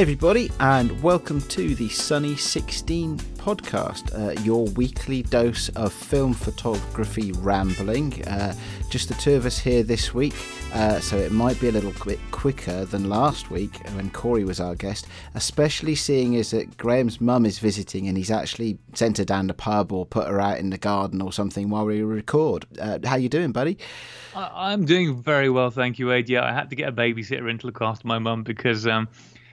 Everybody, and welcome to the Sunny 16 podcast, uh, your weekly dose of film photography rambling. Uh, just the two of us here this week, uh, so it might be a little bit quicker than last week when Corey was our guest, especially seeing as that Graeme's mum is visiting and he's actually sent her down the pub or put her out in the garden or something while we record. Uh, how you doing, buddy? I'm doing very well, thank you. Yeah, I had to get a babysitter in to look after my mum because. Um,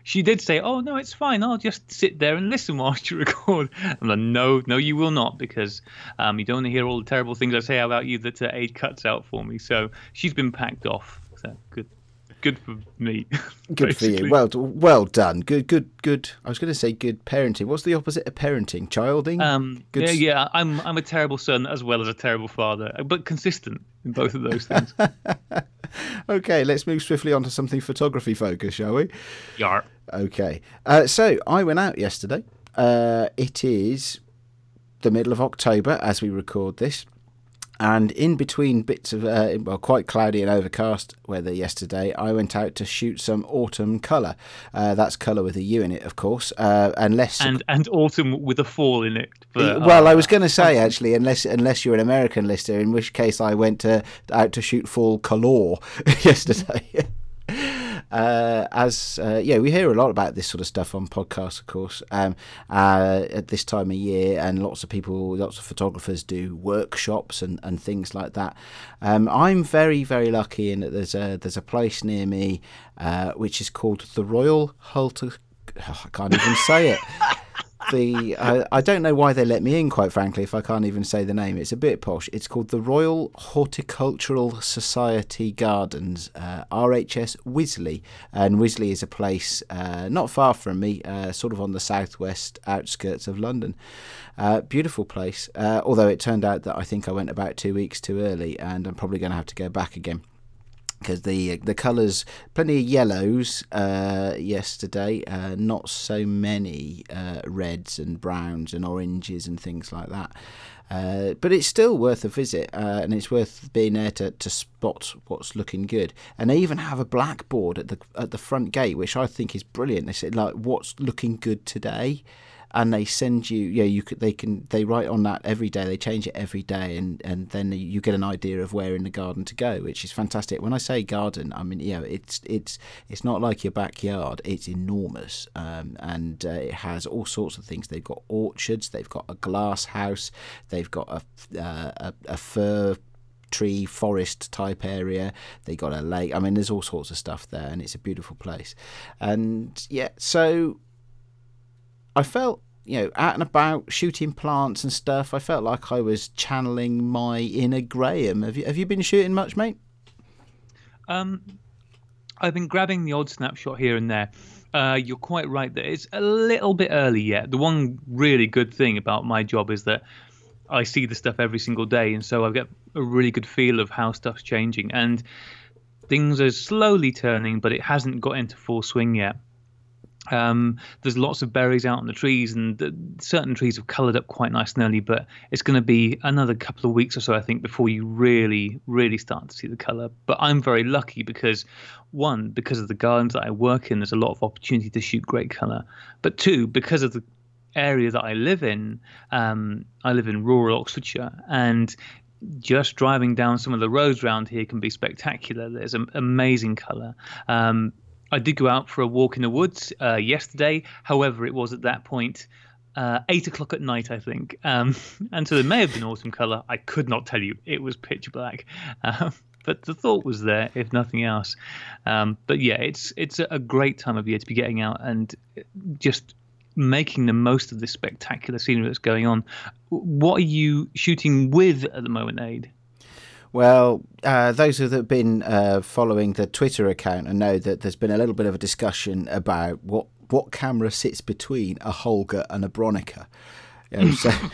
she did say, "Oh no, it's fine. I'll just sit there and listen whilst you record." I'm like, "No, no, you will not, because um, you don't want to hear all the terrible things I say about you that uh, Ade cuts out for me." So she's been packed off. So good, good for me. Good for you. Well, well done. Good, good, good. I was going to say good parenting. What's the opposite of parenting? Childing. Um, good... Yeah, yeah. I'm I'm a terrible son as well as a terrible father, but consistent in both of those things. okay, let's move swiftly on to something photography focused, shall we? Yar. Okay. Uh, so I went out yesterday. Uh, it is the middle of October as we record this. And in between bits of, uh, well, quite cloudy and overcast weather yesterday, I went out to shoot some autumn colour. Uh, that's colour with a U in it, of course, uh, unless and and autumn with a fall in it. For, well, I was going to say actually, unless unless you're an American listener, in which case I went to, out to shoot fall colour yesterday. Uh, as uh, yeah, we hear a lot about this sort of stuff on podcasts, of course, um, uh, at this time of year, and lots of people, lots of photographers do workshops and, and things like that. Um, I'm very very lucky in that there's a there's a place near me uh, which is called the Royal Halter. Oh, I can't even say it. The I, I don't know why they let me in, quite frankly, if I can't even say the name. It's a bit posh. It's called the Royal Horticultural Society Gardens, uh, RHS Wisley, and Wisley is a place uh, not far from me, uh, sort of on the southwest outskirts of London. Uh, beautiful place, uh, although it turned out that I think I went about two weeks too early, and I'm probably going to have to go back again because the the colours plenty of yellows uh, yesterday uh, not so many uh, reds and browns and oranges and things like that. Uh, but it's still worth a visit uh, and it's worth being there to, to spot what's looking good. And they even have a blackboard at the at the front gate which I think is brilliant. They said like what's looking good today and they send you yeah you could they can they write on that every day they change it every day and and then you get an idea of where in the garden to go which is fantastic. When i say garden i mean know it's it's it's not like your backyard it's enormous um, and uh, it has all sorts of things. They've got orchards they've got a glass house they've got a uh, a, a fir tree forest type area they got a lake i mean there's all sorts of stuff there and it's a beautiful place. And yeah so I felt, you know, out and about shooting plants and stuff. I felt like I was channeling my inner Graeme. Have you have you been shooting much, mate? Um, I've been grabbing the odd snapshot here and there. Uh, you're quite right that it's a little bit early yet. The one really good thing about my job is that I see the stuff every single day, and so I get a really good feel of how stuff's changing. And things are slowly turning, but it hasn't got into full swing yet. Um, there's lots of berries out on the trees, and the, certain trees have coloured up quite nice and early. But it's going to be another couple of weeks or so, I think, before you really, really start to see the colour. But I'm very lucky because, one, because of the gardens that I work in, there's a lot of opportunity to shoot great colour. But two, because of the area that I live in, um, I live in rural Oxfordshire, and just driving down some of the roads around here can be spectacular. There's an amazing colour. Um, I did go out for a walk in the woods uh, yesterday. However, it was at that point uh, eight o'clock at night, I think. Um, and so there may have been autumn colour. I could not tell you. It was pitch black. Um, but the thought was there, if nothing else. Um, but yeah, it's it's a great time of year to be getting out and just making the most of this spectacular scenery that's going on. What are you shooting with at the moment, Ade? Well, uh, those who have been uh, following the Twitter account and know that there's been a little bit of a discussion about what what camera sits between a Holga and a Bronica.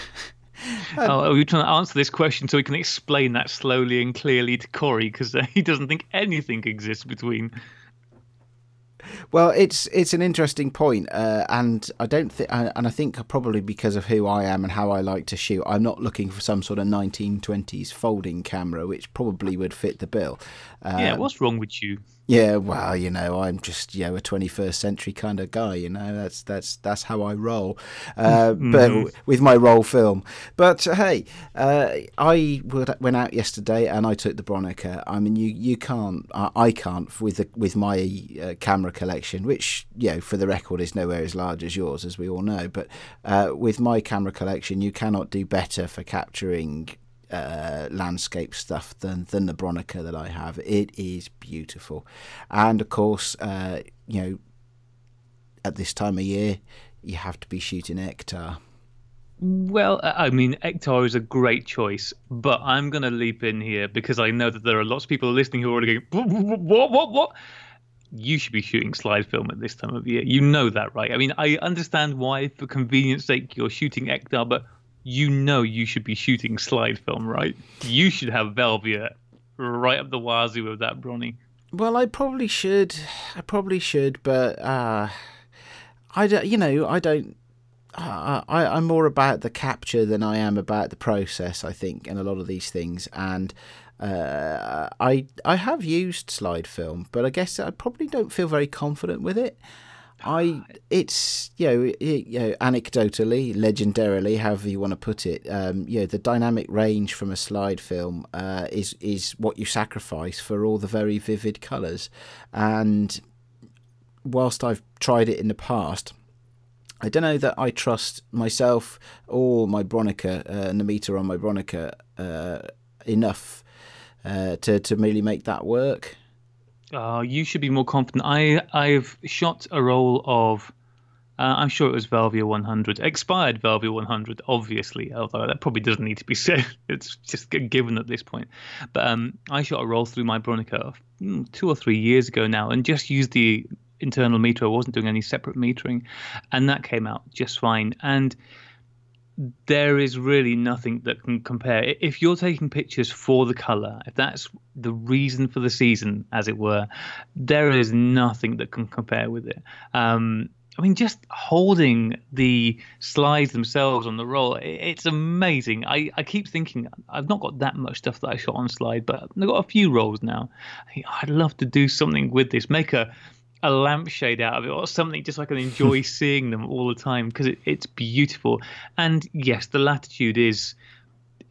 Oh, are we trying to answer this question so we can explain that slowly and clearly to Corey because uh, he doesn't think anything exists between well, it's it's an interesting point, uh, and I don't think, and I think probably because of who I am and how I like to shoot, I'm not looking for some sort of 1920s folding camera, which probably would fit the bill. Um, yeah, what's wrong with you? Yeah, well, you know, I'm just you know a 21st century kind of guy. You know, that's that's that's how I roll. Uh, mm-hmm. But with my roll film. But hey, uh, I went out yesterday and I took the Bronica. I mean, you you can't, I can't with the, with my uh, camera collection, which you know, for the record, is nowhere as large as yours, as we all know. But uh, with my camera collection, you cannot do better for capturing uh, landscape stuff than than the Bronica that I have. It is beautiful, and of course, uh, you know, at this time of year, you have to be shooting Ektar. Well, I mean, Ektar is a great choice, but I'm going to leap in here because I know that there are lots of people listening who are already going, what, what, what? You should be shooting slide film at this time of year. You know that, right? I mean, I understand why, for convenience sake, you're shooting Ektar, but you know you should be shooting slide film, right? You should have Velvia right up the wazoo with that Bronny. Well, I probably should. I probably should, but uh, I don't. You know, I don't. Uh, I, I'm more about the capture than I am about the process. I think in a lot of these things, and uh, I I have used slide film, but I guess I probably don't feel very confident with it. I it's you know, it, you know anecdotally, legendarily, however you want to put it, um, you know, the dynamic range from a slide film uh, is is what you sacrifice for all the very vivid colours, and whilst I've tried it in the past. I don't know that I trust myself or my Bronica uh, and the meter on my Bronica uh, enough uh, to to really make that work. Uh, you should be more confident. I I've shot a roll of. Uh, I'm sure it was Velvia 100, expired Velvia 100, obviously, although that probably doesn't need to be said. It's just given at this point. But um, I shot a roll through my Bronica mm, two or three years ago now and just used the internal meter. I wasn't doing any separate metering. And that came out just fine. And there is really nothing that can compare. If you're taking pictures for the color, if that's the reason for the season, as it were, there is nothing that can compare with it. Um, I mean, just holding the slides themselves on the roll, it's amazing. I, I keep thinking I've not got that much stuff that I shot on slide, but I've got a few rolls now. I'd love to do something with this, make a a lampshade out of it or something just so I can enjoy seeing them all the time because it, it's beautiful. And yes, the latitude is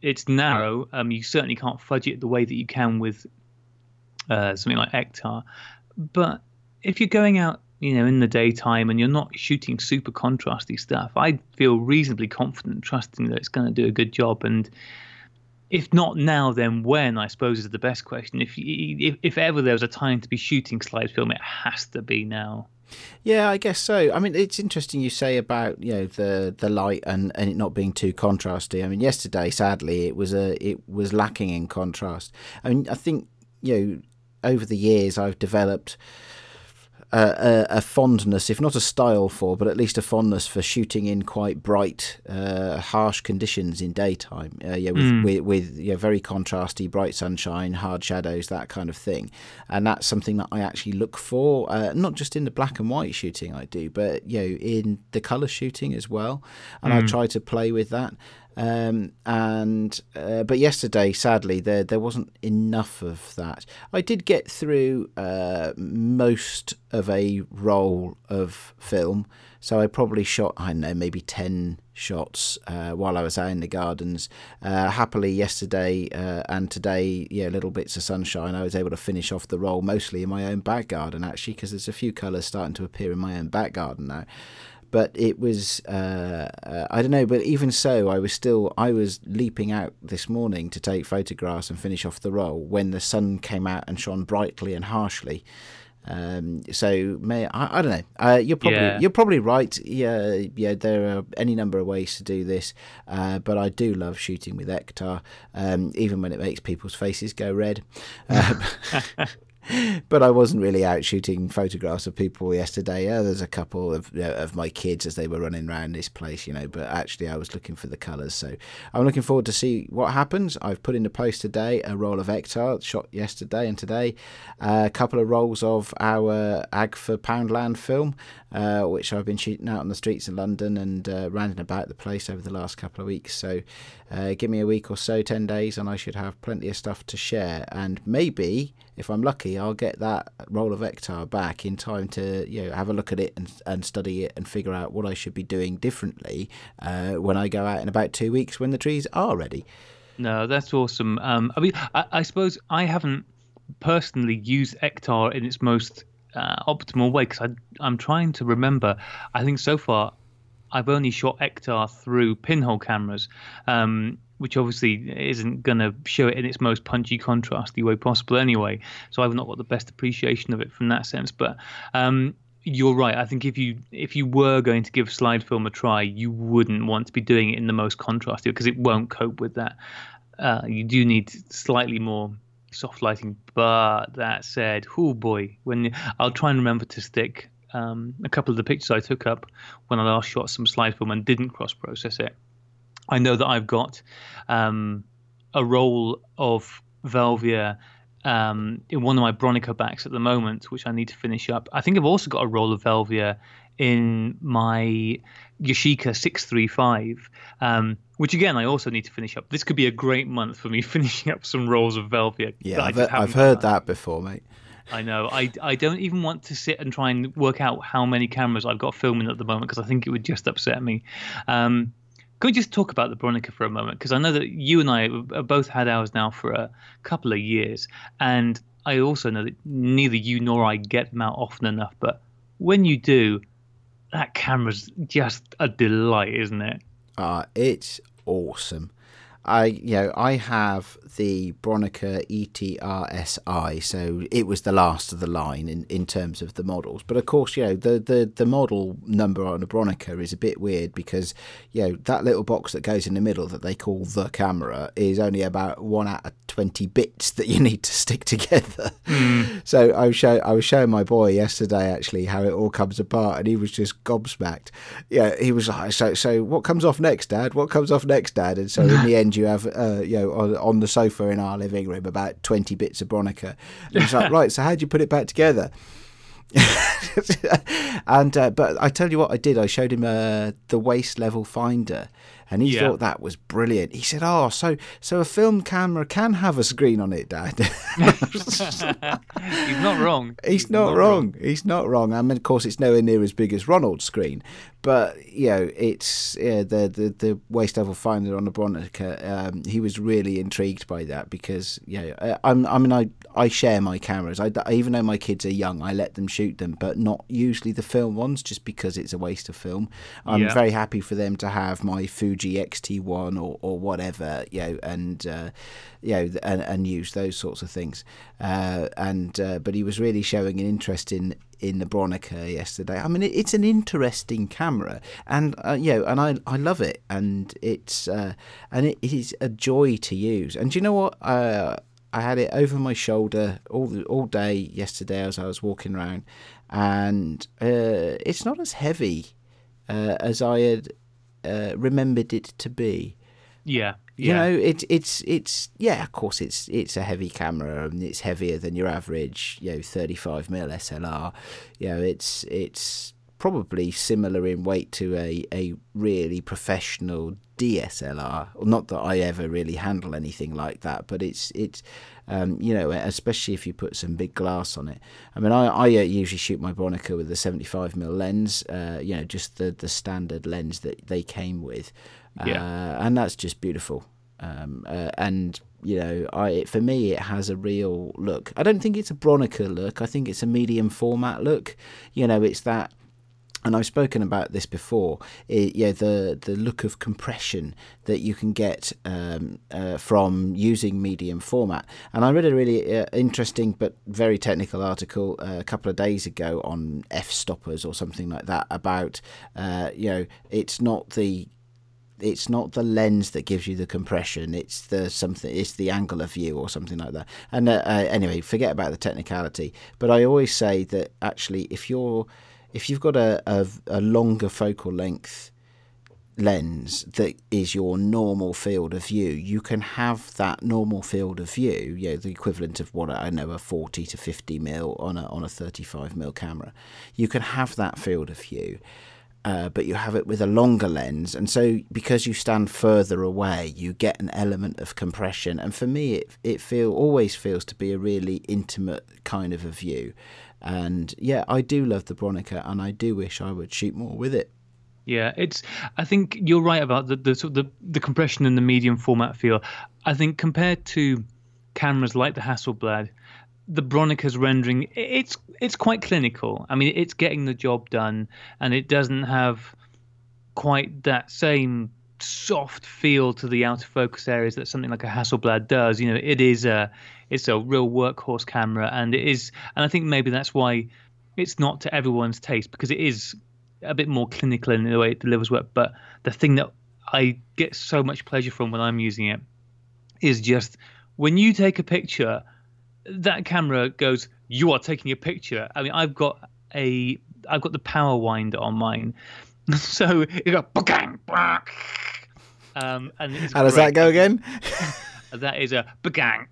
it's narrow. Um, you certainly can't fudge it the way that you can with uh, something like Ektar. But if you're going out, you know, in the daytime and you're not shooting super contrasty stuff, I feel reasonably confident, trusting that it's going to do a good job. And if not now, then when? I suppose is the best question. If if, if ever there was a time to be shooting slide film, it has to be now. Yeah, I guess so. I mean, it's interesting you say about you know the the light and, and it not being too contrasty. I mean, yesterday, sadly, it was a it was lacking in contrast. I mean, I think you know over the years I've developed a, a, fondness, if not a style for, but at least a fondness for shooting in quite bright, uh, harsh conditions in daytime. Uh, yeah, with, mm. with, with yeah, very contrasty, bright sunshine, hard shadows, that kind of thing. And that's something that I actually look for, uh, not just in the black and white shooting I do, but you know, in the color shooting as well. And mm. I try to play with that. Um, and uh, but yesterday, sadly, there there wasn't enough of that. I did get through uh, most of a roll of film, so I probably shot I don't know maybe ten shots uh, while I was out in the gardens. Uh, happily, yesterday uh, and today, yeah, little bits of sunshine. I was able to finish off the roll mostly in my own back garden actually, because there's a few colours starting to appear in my own back garden now but it was uh, uh, I don't know. But even so, I was still I was leaping out this morning to take photographs and finish off the roll when the sun came out and shone brightly and harshly. Um, so may I, I don't know. Uh, you're probably yeah. you're probably right. Yeah, yeah. There are any number of ways to do this, uh, but I do love shooting with Ektar, um, even when it makes people's faces go red. Uh, but I wasn't really out shooting photographs of people yesterday. Yeah, there's a couple of you know, of my kids as they were running around this place, you know. But actually, I was looking for the colours, so I'm looking forward to see what happens. I've put in the post today a roll of Ektar shot yesterday and today, uh, a couple of rolls of our Agfa Poundland film, uh, which I've been shooting out on the streets of London and uh, rounding about the place over the last couple of weeks. So, uh, give me a week or so, ten days, and I should have plenty of stuff to share. And maybe, if I'm lucky I'll get that roll of Ektar back in time to you know have a look at it and, and study it and figure out what I should be doing differently uh, when I go out in about two weeks when the trees are ready. No, that's awesome. Um, I mean, I, I suppose I haven't personally used Ektar in its most uh, optimal way because I'm trying to remember. I think so far I've only shot Ektar through pinhole cameras, um, which obviously isn't going to show it in its most punchy, contrasty way possible anyway. So I've not got the best appreciation of it from that sense. But um, you're right. I think if you if you were going to give slide film a try, you wouldn't want to be doing it in the most contrasty because it won't cope with that. Uh, you do need slightly more soft lighting. But that said, oh boy, when I'll try and remember to stick um, a couple of the pictures I took up when I last shot some slide film and didn't cross process it. I know that I've got um, a roll of Velvia um, in one of my Bronica backs at the moment, which I need to finish up. I think I've also got a roll of Velvia in my Yashica 635, um, which again I also need to finish up. This could be a great month for me finishing up some rolls of Velvia. Yeah, I've, I've heard that before, mate. I know. I, I don't even want to sit and try and work out how many cameras I've got filming at the moment because I think it would just upset me. Um, can we just talk about the Bronica for a moment? Because I know that you and I have both had ours now for a couple of years, and I also know that neither you nor I get them out often enough. But when you do, that camera's just a delight, isn't it? Uh, it's awesome. I you know I have the Bronica ETRSI, so it was the last of the line in, in terms of the models. But of course, you know the, the, the model number on a Bronica is a bit weird because you know that little box that goes in the middle that they call the camera is only about one out of twenty bits that you need to stick together. Mm. So I was show I was showing my boy yesterday actually how it all comes apart, and he was just gobsmacked. Yeah, he was like, so so what comes off next, Dad? What comes off next, Dad? And so in the end you have uh, you know on, on, the sofa in our living room about 20 bits of Bronica. And it's like right so how do you put it back together? And uh, but I tell you what I did I showed him uh, the waist level finder and he yeah. thought that was brilliant. He said, "Oh, so so a film camera can have a screen on it, Dad." He's not wrong. He's, He's not, not wrong. wrong. He's not wrong. I mean, of course, it's nowhere near as big as Ronald's screen, but you know, it's yeah, the the the waist level finder on the Bronica. Um, he was really intrigued by that because yeah, I'm, I mean, I I share my cameras. I, even though my kids are young, I let them shoot them, but not usually the film ones, just because it's a waste of film. I'm yeah. very happy for them to have my Fuji X-T1 or, or whatever, you know, and uh, you know, and, and use those sorts of things. Uh, and uh, but he was really showing an interest in in the Bronica yesterday. I mean, it, it's an interesting camera, and uh, you know, and I I love it, and it's uh, and it, it is a joy to use. And do you know what? Uh, I had it over my shoulder all all day yesterday as I was walking around, and uh, it's not as heavy uh, as I had uh, remembered it to be. Yeah, you yeah. know, it's it's it's yeah. Of course, it's it's a heavy camera and it's heavier than your average, you know, thirty five mm SLR. You know, it's it's probably similar in weight to a, a really professional DSLR. Not that I ever really handle anything like that, but it's it's um, you know especially if you put some big glass on it. I mean, I, I uh, usually shoot my Bronica with a 75 mm lens, uh, you know, just the the standard lens that they came with, uh, and that's just beautiful. Um, uh, and you know, I for me it has a real look. I don't think it's a Bronica look. I think it's a medium format look. You know, it's that and I've spoken about this before. It, yeah, the the look of compression that you can get um, uh, from using medium format. And I read a really uh, interesting but very technical article uh, a couple of days ago on Fstoppers or something like that about uh, you know it's not the it's not the lens that gives you the compression it's the something it's the angle of view or something like that and uh, uh, anyway forget about the technicality but i always say that actually if you're if you've got a, a, a longer focal length lens that is your normal field of view, you can have that normal field of view, you know, the equivalent of what I know a 40 to 50 mil on a on a 35 mil camera. You can have that field of view uh, but you have it with a longer lens, and so because you stand further away, you get an element of compression. And for me, it it feel always feels to be a really intimate kind of a view. And yeah, I do love the Bronica, and I do wish I would shoot more with it. Yeah, it's. I think you're right about the the sort of the, the compression and the medium format feel. I think compared to cameras like the Hasselblad, the Bronica's rendering it's it's quite clinical. I mean, it's getting the job done, and it doesn't have quite that same soft feel to the out of focus areas that something like a Hasselblad does. You know, it is a it's a real workhorse camera, and it is, and I think maybe that's why it's not to everyone's taste because it is a bit more clinical in the way it delivers work. But the thing that I get so much pleasure from when I'm using it is just when you take a picture, that camera goes, "You are taking a picture." I mean, I've got a, I've got the power winder on mine, so it goes um, and how does that go again? that is a bang,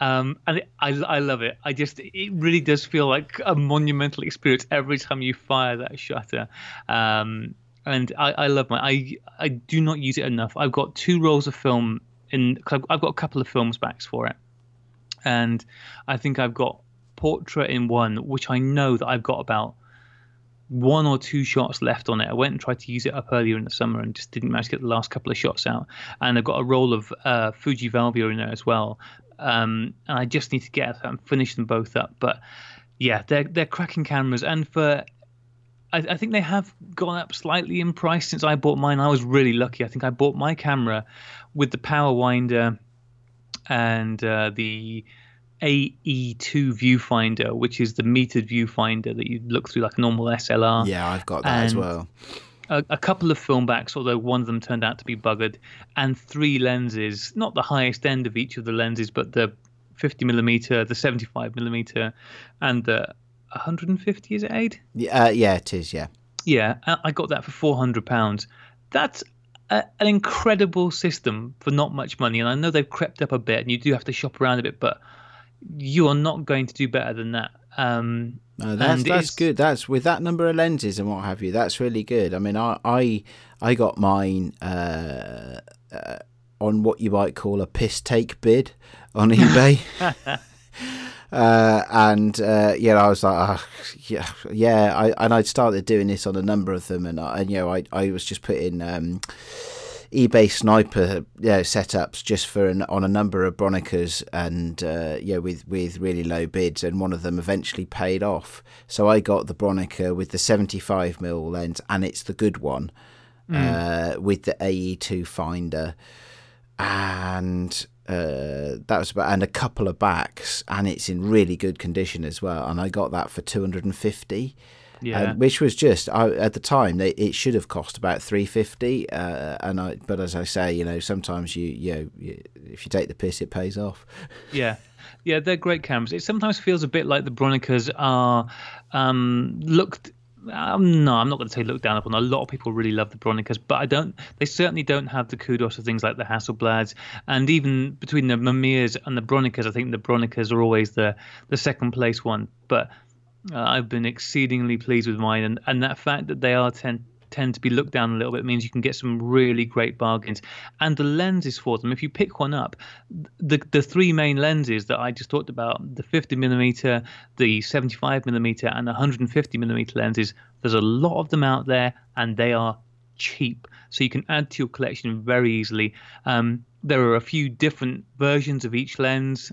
um, and it, I, I love it. I just, it really does feel like a monumental experience every time you fire that shutter. Um, and I, I love my, I, I do not use it enough. I've got two rolls of film in, I've, I've got a couple of films backs for it, and I think I've got portrait in one, which I know that I've got about one or two shots left on it. I went and tried to use it up earlier in the summer and just didn't manage to get the last couple of shots out. And I've got a roll of uh, Fuji Velvia in there as well. Um, and I just need to get and finish them both up. But yeah, they're they're cracking cameras, and for I, I, think they have gone up slightly in price since I bought mine. I was really lucky. I think I bought my camera with the power winder and uh, the AE2 viewfinder, which is the metered viewfinder that you look through like a normal SLR. Yeah, I've got that and as well. A, a, couple of film backs, although one of them turned out to be buggered, and three lenses, not the highest end of each of the lenses, but the 50 millimeter, the 75 millimeter, and the 150. Is it Ade? Yeah, uh, yeah, it is. Yeah. Yeah, I got that for 400 pounds. That's a, an incredible system for not much money, and I know they've crept up a bit, and you do have to shop around a bit, but you are not going to do better than that. Um, no, that's that's good. That's with that number of lenses and what have you. That's really good. I mean, I I, I got mine uh, uh, on what you might call a piss take bid on eBay. Uh, and uh, yeah, I was like, oh, yeah, yeah. I and I started doing this on a number of them, and, I, and you know, I, I was just putting um, eBay sniper you know, setups just for an, on a number of Bronicas and uh, yeah with with really low bids and one of them eventually paid off. So I got the Bronica with the 75 mm lens and it's the good one mm. uh, with the AE2 finder and uh, that was about and a couple of backs and it's in really good condition as well and I got that for 250 yeah. Um, which was just I, at the time they, it should have cost about three fifty. Uh, and I, but as I say, you know, sometimes you, you know, you, if you take the piss, it pays off. Yeah, yeah, they're great cameras. It sometimes feels a bit like the Bronicas are um, looked. Um, no, I'm not going to say look down upon. A lot of people really love the Bronicas, but I don't. They certainly don't have the kudos of things like the Hasselblads, and even between the Mamiyas and the Bronicas, I think the Bronicas are always the the second place one. But uh, I've been exceedingly pleased with mine, and, and that fact that they are tend tend to be looked down a little bit means you can get some really great bargains. And the lenses for them, if you pick one up, the the three main lenses that I just talked about, the 50 millimeter, the 75 millimeter, and the 150 millimeter lenses, there's a lot of them out there, and they are cheap, so you can add to your collection very easily. Um, there are a few different versions of each lens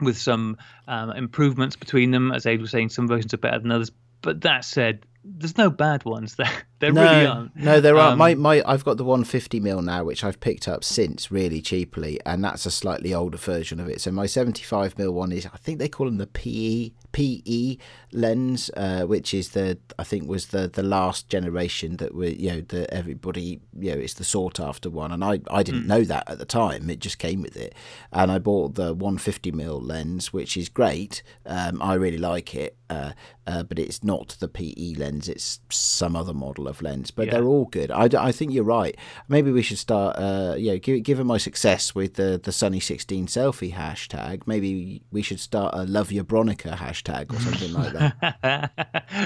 with some um, improvements between them. As Ade was saying, some versions are better than others. But that said, there's no bad ones. There, there no, really aren't. No, there are. Um, my, my, I've got the 150 mil now, which I've picked up since really cheaply, and that's a slightly older version of it. So my 75 mil one is, I think they call them the PE PE lens, uh, which is the I think was the the last generation that were you know that everybody you know it's the sought after one, and I I didn't mm. know that at the time. It just came with it, and I bought the 150 mil lens, which is great. Um, I really like it, uh, uh, but it's not the PE lens. It's some other model of lens, but yeah. they're all good. I, I think you're right. Maybe we should start. Uh, you know, given my success with the the Sunny 16 selfie hashtag, maybe we should start a Love Your Bronica hashtag hashtag or something like that.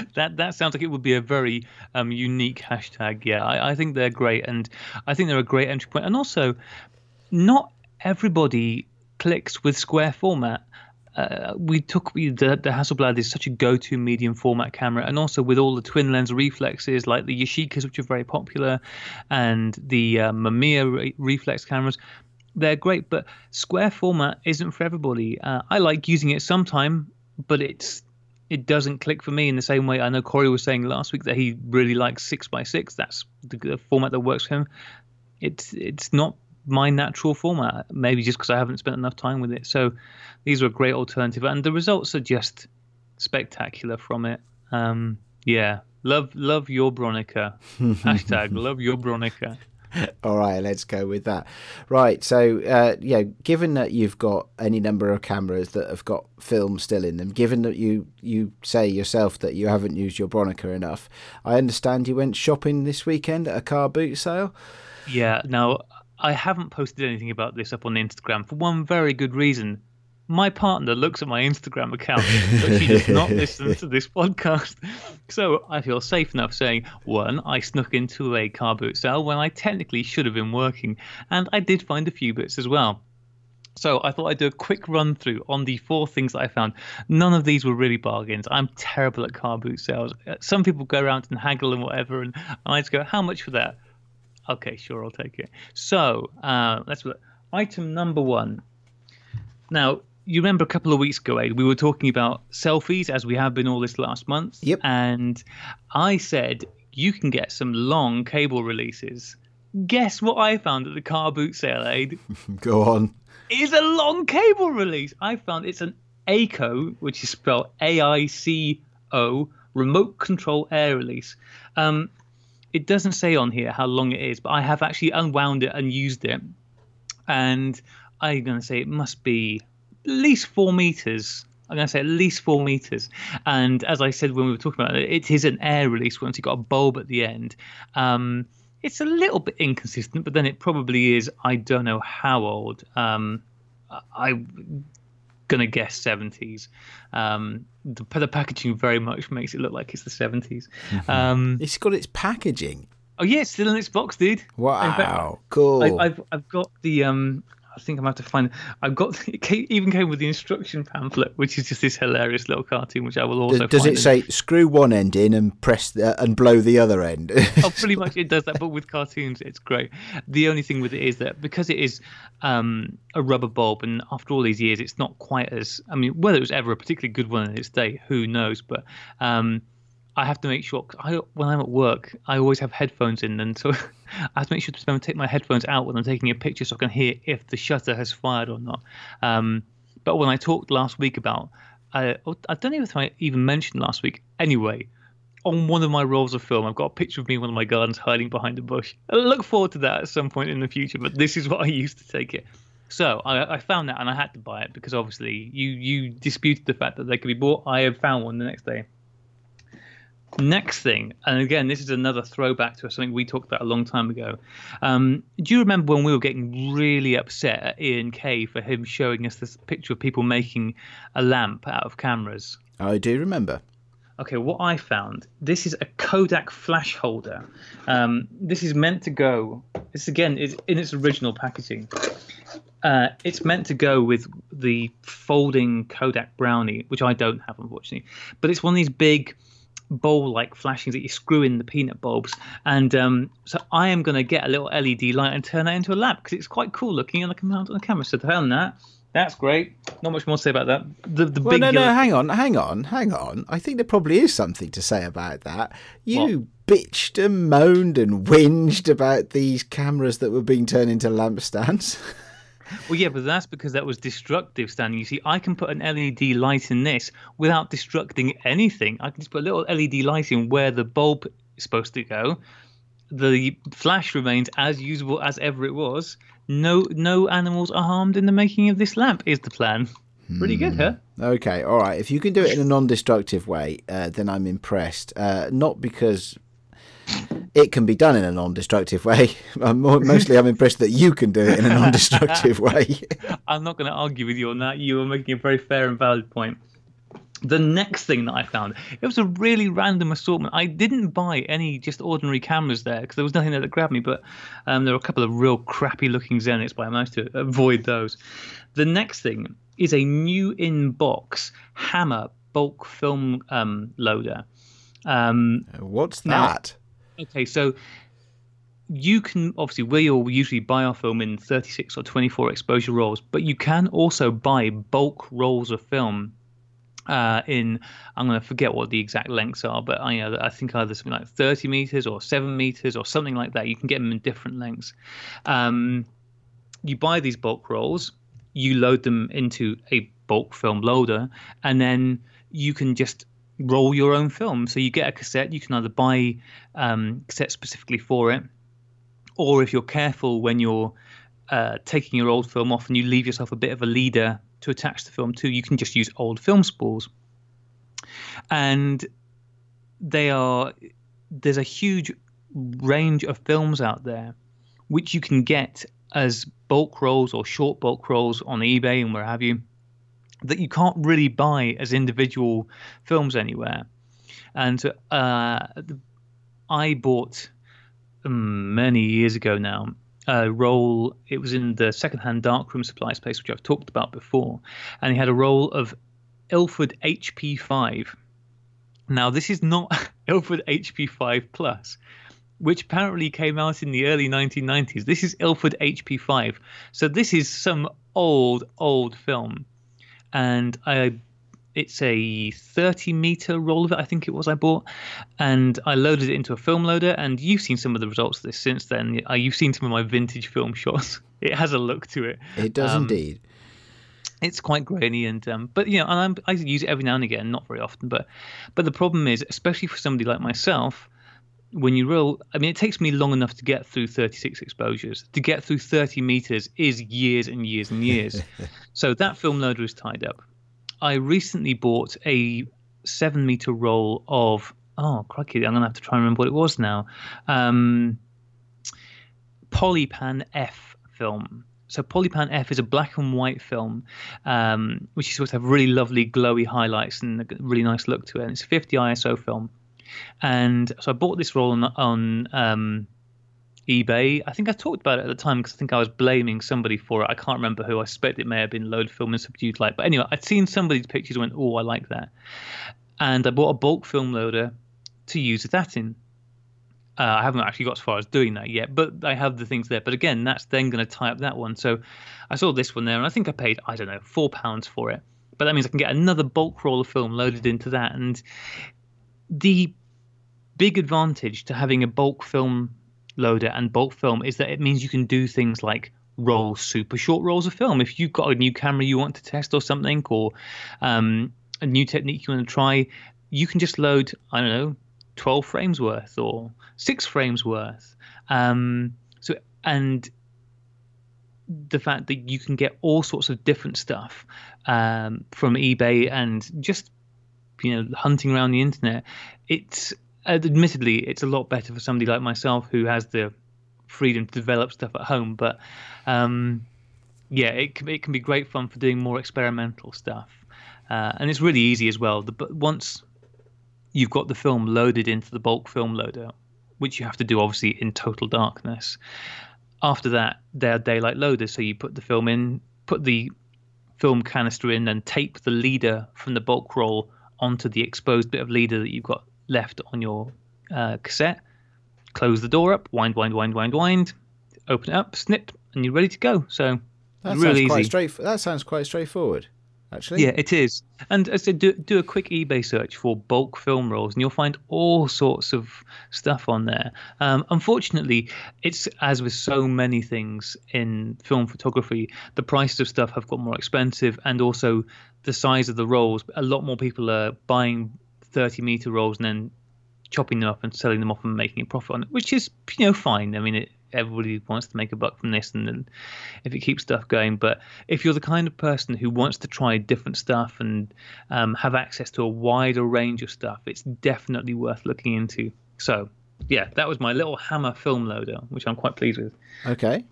that that sounds like it would be a very um, unique hashtag. Yeah, I, I think they're great, and I think they're a great entry point. And also, not everybody clicks with square format. Uh, we took the, the Hasselblad is such a go-to medium format camera, and also with all the twin lens reflexes like the Yashicas, which are very popular, and the uh, Mamiya re- reflex cameras, they're great. But square format isn't for everybody. Uh, I like using it sometime, but it's it doesn't click for me in the same way. I know Corey was saying last week that he really likes six by six. That's the, the format that works for him. It's it's not my natural format. Maybe just because I haven't spent enough time with it. So these are a great alternative, and the results are just spectacular from it. Um, yeah, love love your Bronica. Hashtag love your Bronica. All right, let's go with that. Right, so uh, yeah, given that you've got any number of cameras that have got film still in them, given that you you say yourself that you haven't used your Bronica enough, I understand you went shopping this weekend at a car boot sale. Yeah, now I haven't posted anything about this up on Instagram for one very good reason. My partner looks at my Instagram account, but she does not listen to this podcast. So I feel safe enough saying, one, I snuck into a car boot sale when I technically should have been working, and I did find a few bits as well. So I thought I'd do a quick run through on the four things that I found. None of these were really bargains. I'm terrible at car boot sales. Some people go around and haggle and whatever, and I just go, "How much for that?" Okay, sure, I'll take it. So uh, let's look. Item number one. Now, you remember a couple of weeks ago, Ade, we were talking about selfies as we have been all this last month. Yep. And I said you can get some long cable releases. Guess what I found at the car boot sale, Ade? Go on. It's a long cable release. I found it's an AICO, which is spelled A I C O, remote control air release. Um, it doesn't say on here how long it is, but I have actually unwound it and used it. And I'm going to say it must be at least four meters. I'm going to say at least four meters. And as I said when we were talking about it, it is an air release once you've got a bulb at the end. Um, it's a little bit inconsistent, but then it probably is. I don't know how old. Um, I'm gonna guess 70s. Um, the, the, packaging very much makes it look like it's the 70s. Mm-hmm. Um, it's got its packaging. Oh yeah, it's still in its box, dude. Wow, fact, cool. I, have I've got the um I think I'm going to have to find. I've got it came, even came with the instruction pamphlet, which is just this hilarious little cartoon, which I will also. Does, does it say screw one end in and press the, and blow the other end? oh, pretty much it does that, but with cartoons, it's great. The only thing with it is that because it is um, a rubber bulb, and after all these years, it's not quite as. I mean, whether it was ever a particularly good one in its day, who knows? But um, I have to make sure I, when I'm at work, I always have headphones in, and so I have to make sure to take my headphones out when I'm taking a picture, so I can hear if the shutter has fired or not. Um, but when I talked last week about, uh, I don't know if I even mentioned last week. Anyway, on one of my rolls of film, I've got a picture of me in one of my gardens hiding behind a bush. I look forward to that at some point in the future, but this is what I used to take it. So I, I, found that and I had to buy it because obviously you you disputed the fact that they could be bought. I have found one the next day. Next thing, and again, this is another throwback to us, something we talked about a long time ago. Um, do you remember when we were getting really upset at Ian Kay for him showing us this picture of people making a lamp out of cameras? I do remember. Okay, what I found this is a Kodak flash holder. Um, this is meant to go. This again is in its original packaging. Uh, it's meant to go with the folding Kodak Brownie, which I don't have unfortunately. But it's one of these big bowl like flashings that you screw in the peanut bulbs. And um, so I am going to get a little LED light and turn that into a lamp because it's quite cool looking and I can mount on the camera. So hell that. That's great. Not much more to say about that. The the well, big no, no, yellow... hang on, hang on, hang on. I think there probably is something to say about that. You what? bitched and moaned and whinged about these cameras that were being turned into lampstands. Well, yeah, but that's because that was destructive, Stan. You see, I can put an LED light in this without destructing anything. I can just put a little LED light in where the bulb is supposed to go. The flash remains as usable as ever it was. No, no animals are harmed in the making of this lamp. Is the plan? Pretty good, huh? Hmm. Okay, all right. If you can do it in a non-destructive way, uh, then I'm impressed. Uh, not because it can be done in a non-destructive way. I'm mostly, I'm impressed that you can do it in a non-destructive way. I'm not going to argue with you on that. You are making a very fair and valid point. The next thing that I found, it was a really random assortment. I didn't buy any just ordinary cameras there because there was nothing there that grabbed me, but um, there were a couple of real crappy looking Zenits, but I managed to avoid those. The next thing is a new in box Hama bulk film um, loader. Um, What's that? Now, okay, so you can obviously we all usually buy our film in 36 or 24 exposure rolls, but you can also buy bulk rolls of film uh, in I'm going to forget what the exact lengths are, but I, you know, I think either something like 30 meters or seven meters or something like that. You can get them in different lengths. Um, you buy these bulk rolls, you load them into a bulk film loader, and then you can just roll your own film. So you get a cassette. You can either buy um, cassette specifically for it, or if you're careful when you're uh, taking your old film off and you leave yourself a bit of a leader to attach the film to, you can just use old film spools. And they are there's a huge range of films out there which you can get as bulk rolls or short bulk rolls on eBay and where have you that you can't really buy as individual films anywhere. And uh, I bought um, many years ago now a roll. It was in the secondhand darkroom supply space, which I've talked about before, and he had a roll of Ilford HP5. Now this is not Ilford HP5 Plus, which apparently came out in the early 1990s. This is Ilford HP5, so this is some old old film, and I it's a 30 meter roll of it, I think it was I bought, and I loaded it into a film loader. And you've seen some of the results of this since then. Uh, you've seen some of my vintage film shots. It has a look to it. It does um, indeed. It's quite grainy, and um, but you know, and I'm, i use it every now and again, not very often. But but the problem is, especially for somebody like myself, when you roll, I mean, it takes me long enough to get through 36 exposures. To get through 30 meters is years and years and years. so that film loader is tied up. I recently bought a seven meter roll of oh crikey, I'm gonna have to try and remember what it was now. Um, Polypan F film. So Polypan F is a black and white film, um, which is supposed to have really lovely glowy highlights and a really nice look to it. And it's a 50 ISO film, and so I bought this roll on, on um, eBay. I think I talked about it at the time because I think I was blaming somebody for it. I can't remember who. I suspect it may have been load film and subdued light. But anyway, I'd seen somebody's pictures and went, oh, I like that. And I bought a bulk film loader to use that in. Uh, I haven't actually got as far as doing that yet, but I have the things there. But again, that's then going to tie up that one. So I saw this one there, and I think I paid, I don't know, four pounds for it. But that means I can get another bulk roll of film loaded into that. And the big advantage to having a bulk film loader and bulk film is that it means you can do things like roll super short rolls of film. If you've got a new camera you want to test or something, or um, a new technique you want to try, you can just load, I don't know, 12 frames worth or six frames worth. Um, so, and the fact that you can get all sorts of different stuff um, from eBay and just you know hunting around the internet, it's admittedly, it's a lot better for somebody like myself who has the freedom to develop stuff at home. But um, yeah, it can, it can be great fun for doing more experimental stuff, uh, and it's really easy as well. The, once you've got the film loaded into the bulk film loader, which you have to do obviously in total darkness. After that, they're daylight loaders, so you put the film in, put the film canister in, and tape the leader from the bulk roll onto the exposed bit of leader that you've got left on your uh, cassette. Close the door up, wind, wind, wind, wind, wind. Open it up, snip, and you're ready to go. So that really sounds quite easy. straight. That sounds quite straightforward actually. Yeah, it is. And as I said, do, do a quick eBay search for bulk film rolls, and you'll find all sorts of stuff on there. Um, unfortunately, it's as with so many things in film photography, the prices of stuff have got more expensive, and also the size of the rolls. A lot more people are buying 30 meter rolls and then chopping them up and selling them off and making a profit on it, which is you know fine. I mean, it, everybody wants to make a buck from this, and then if it keeps stuff going. But if you're the kind of person who wants to try different stuff and um, have access to a wider range of stuff, it's definitely worth looking into. So yeah, that was my little Hama film loader, which I'm quite pleased with. Okay.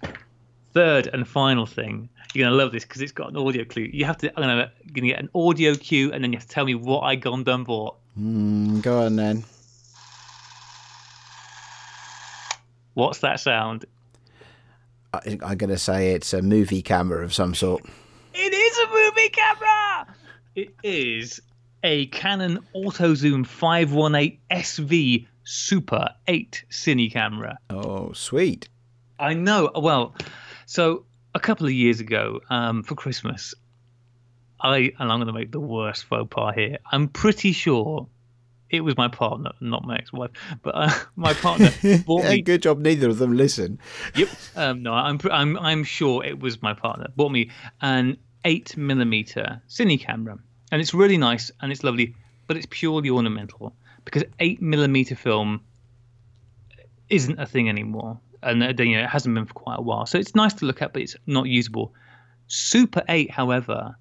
third and final thing. You're gonna love this because it's got an audio clue. You have to. I'm gonna, gonna get an audio cue, and then you have to tell me what I gone done bought. Mm, go on then. What's that sound? I, I'm going to say it's a movie camera of some sort. It is a movie camera. It is a Canon AutoZoom 518 SV Super 8 Cine camera. Oh, sweet. I know. Well, so a couple of years ago um, for Christmas, I and I'm going to make the worst faux pas here. I'm pretty sure it was my partner, not my ex-wife, but uh, my partner bought yeah, me. good job. Neither of them listen. Yep. Um, no, I'm I'm I'm sure it was my partner bought me an eight millimeter cine camera, and it's really nice and it's lovely, but it's purely ornamental because eight millimeter film isn't a thing anymore, and uh, you know it hasn't been for quite a while. So it's nice to look at, but it's not usable. Super eight, however,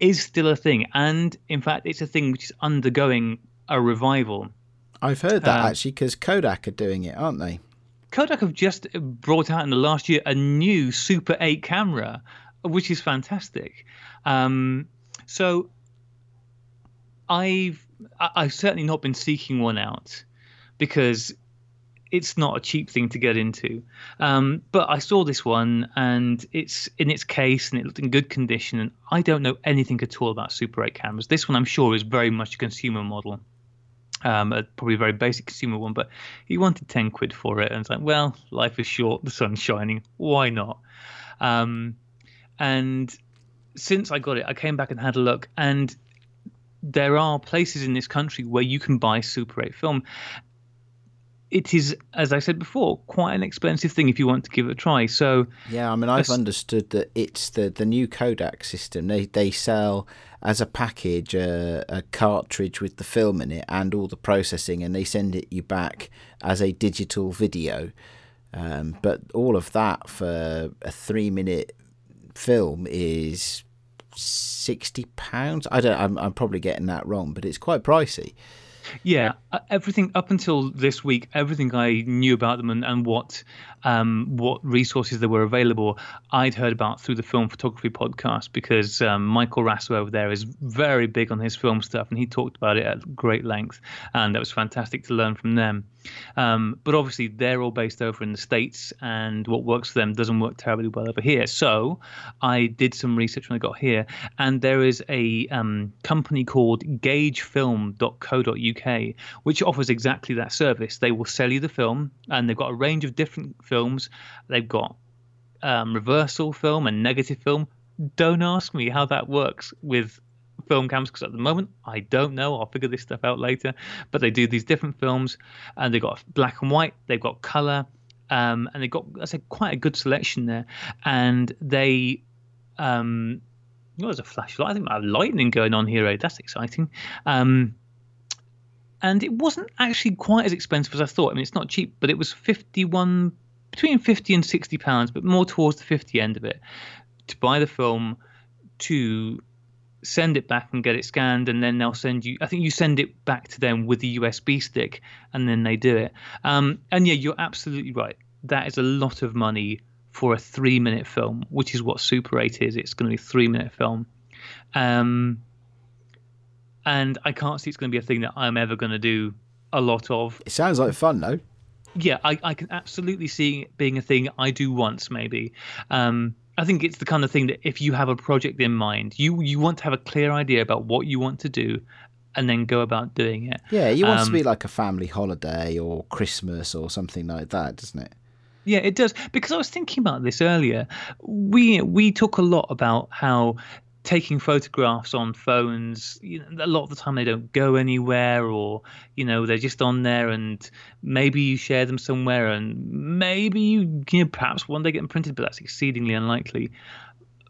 is still a thing, and in fact, it's a thing which is undergoing a revival. I've heard that Um, actually because Kodak are doing it, aren't they? Kodak have just brought out in the last year a new Super 8 camera, which is fantastic. Um, so I've I've certainly not been seeking one out because it's not a cheap thing to get into. Um, but I saw this one and it's in its case and it looked in good condition. And I don't know anything at all about Super 8 cameras. This one I'm sure is very much a consumer model um, a probably a very basic consumer one, but he wanted 10 quid for it. And it's like, well, life is short, the sun's shining, why not? Um, and since I got it, I came back and had a look, and there are places in this country where you can buy Super 8 film. It is, as I said before, quite an expensive thing if you want to give it a try. So, Yeah, I mean, I've understood that it's the, the new Kodak system. They they sell as a package a, a cartridge with the film in it and all the processing, and they send it you back as a digital video. Um, but all of that for a three minute film is sixty pounds. I don't. I'm, I'm probably getting that wrong, but it's quite pricey. Yeah, everything up until this week, everything I knew about them and, and what um, what resources there were available, I'd heard about through the film photography podcast because um, Michael Raso over there is very big on his film stuff and he talked about it at great length, and that was fantastic to learn from them. Um, but obviously, they're all based over in the states, and what works for them doesn't work terribly well over here. So I did some research when I got here, and there is a um, company called GaugeFilm.co.uk which offers exactly that service. They will sell you the film, and they've got a range of different films. They've got um, reversal film and negative film. Don't ask me how that works with film cams because at the moment I don't know. I'll figure this stuff out later. But they do these different films, and they've got black and white. They've got color, um, and they've got I said quite a good selection there. And they um, oh, there's a flashlight. I think I have lightning going on here. Eh? That's exciting. Um, and it wasn't actually quite as expensive as I thought. I mean, it's not cheap, but it was fifty-one between fifty and sixty pounds, but more towards the fifty end of it to buy the film, to send it back and get it scanned, and then they'll send you. I think you send it back to them with the USB stick, and then they do it. Um, and yeah, you're absolutely right. That is a lot of money for a three-minute film, which is what Super 8 is. It's going to be a three-minute film. Um, and I can't see it's going to be a thing that I'm ever going to do a lot of. It sounds like fun, though. Yeah, I, I can absolutely see it being a thing I do once, maybe. Um, I think it's the kind of thing that if you have a project in mind, you you want to have a clear idea about what you want to do, and then go about doing it. Yeah, you want it to Um, be like a family holiday or Christmas or something like that, doesn't it? Yeah, it does. Because I was thinking about this earlier. We we talk a lot about how taking photographs on phones, you know, a lot of the time they don't go anywhere, or you know they're just on there, and maybe you share them somewhere, and maybe you, you know, perhaps one day get them printed, but that's exceedingly unlikely.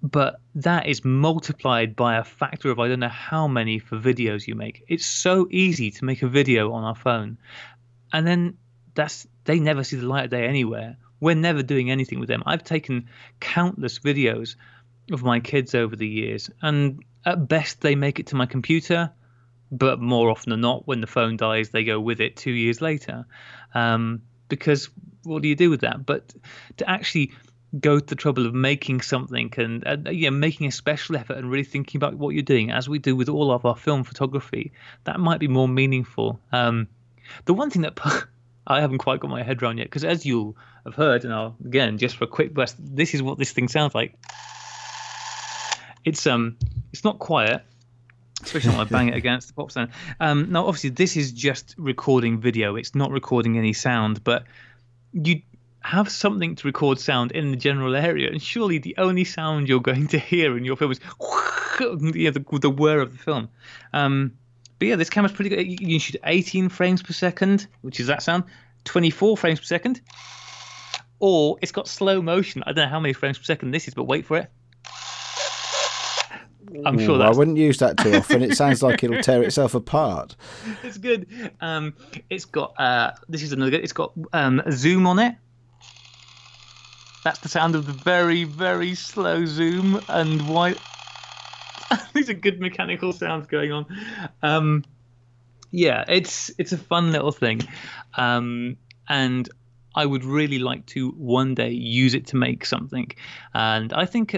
But that is multiplied by a factor of I don't know how many for videos you make. It's so easy to make a video on our phone, and then that's they never see the light of day anywhere. We're never doing anything with them. I've taken countless videos of my kids over the years, and at best they make it to my computer, but more often than not, when the phone dies, they go with it two years later. Um, because what do you do with that? But to actually go to the trouble of making something and, yeah, making a special effort and really thinking about what you're doing, as we do with all of our film photography, that might be more meaningful. Um, the one thing that I haven't quite got my head around yet, because as you'll have heard, and I'll again just for a quick burst, this is what this thing sounds like. It's um, it's not quiet, especially when I bang it against the pop stand. Um, now, obviously, this is just recording video; it's not recording any sound. But you have something to record sound in the general area, and surely the only sound you're going to hear in your film is yeah, the, the whir of the film. Um, but yeah, this camera's pretty good. You can shoot 18 frames per second, which is that sound, 24 frames per second, or it's got slow motion. I don't know how many frames per second this is, but wait for it. I'm sure I wouldn't use that too often. It sounds like it'll tear itself apart. It's good. Um, it's got uh, this is another. Good, it's got um, zoom on it. That's the sound of the very very slow zoom and why. These are good mechanical sounds going on. Um, yeah, it's it's a fun little thing, um, and I would really like to one day use it to make something. And I think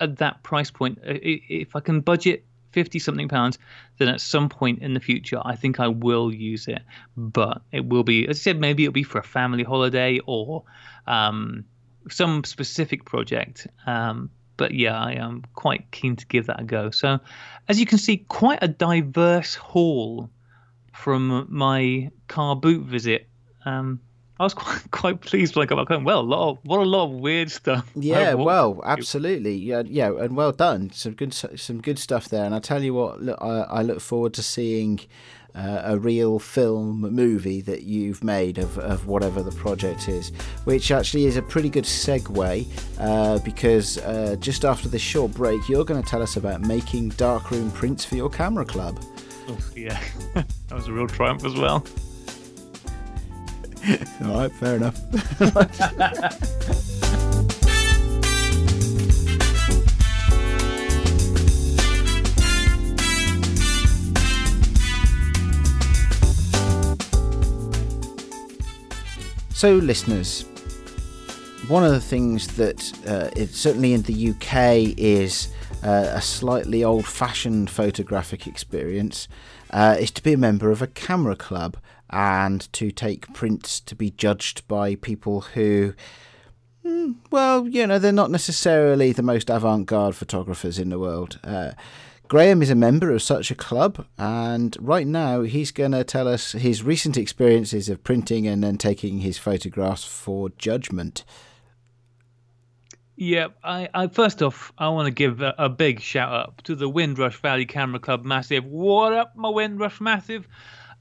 at that price point, if I can budget 50 something pounds, then at some point in the future, I think I will use it. But it will be, as I said, maybe it'll be for a family holiday or um, some specific project. Um, but yeah, I am quite keen to give that a go. So, as you can see, quite a diverse haul from my car boot visit. Um, I was quite quite pleased when I got back home. Well, a lot of, what a lot of weird stuff. Yeah, well, absolutely. Yeah, yeah, and well done. Some good some good stuff there. And I tell you what, look, I, I look forward to seeing uh, a real film movie that you've made of, of whatever the project is, which actually is a pretty good segue uh, because uh, just after this short break, you're going to tell us about making darkroom prints for your camera club. Oh, yeah, that was a real triumph as well. All right, fair enough. so, listeners, one of the things that uh, it, certainly in the UK is uh, a slightly old fashioned photographic experience uh, is to be a member of a camera club and to take prints to be judged by people who, hmm, well, you know, they're not necessarily the most avant garde photographers in the world. Uh, Graeme is a member of such a club, and right now he's going to tell us his recent experiences of printing and then taking his photographs for judgment. Yeah, I, I first off, I want to give a, a, big shout out to the Windrush Valley Camera Club Massive. What up, my Windrush Massive?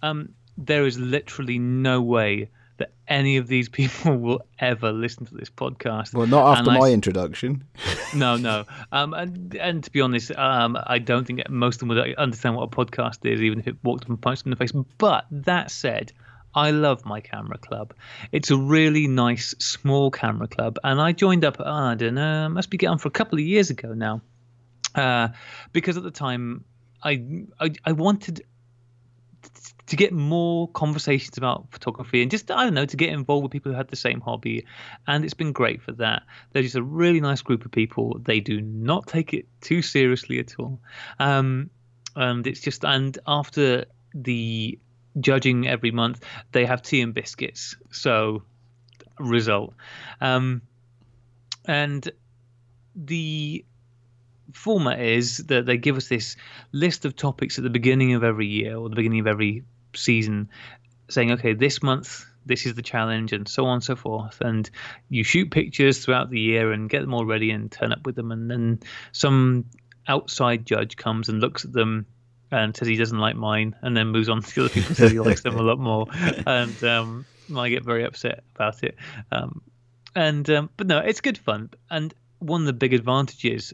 Um, there is literally no way that any of these people will ever listen to this podcast. Well, not after my introduction. no, no. Um, and and to be honest, um, I don't think most of them would understand what a podcast is, even if it walked up and punched them in the face. But that said, I love my camera club. It's a really nice small camera club, and I joined up. I don't know, must be getting for a couple of years ago now, uh, because at the time I, I I wanted to get more conversations about photography and just I don't know to get involved with people who had the same hobby, and it's been great for that. They're just a really nice group of people. They do not take it too seriously at all, um, and it's just and after the judging every month, they have tea and biscuits. So result, um, and the format is that they give us this list of topics at the beginning of every year or the beginning of every season saying, okay, this month this is the challenge and so on and so forth. And you shoot pictures throughout the year and get them all ready and turn up with them. And then some outside judge comes and looks at them and says he doesn't like mine and then moves on to the other people says he likes them a lot more. And um, I get very upset about it. Um, and um, but no it's good fun. And one of the big advantages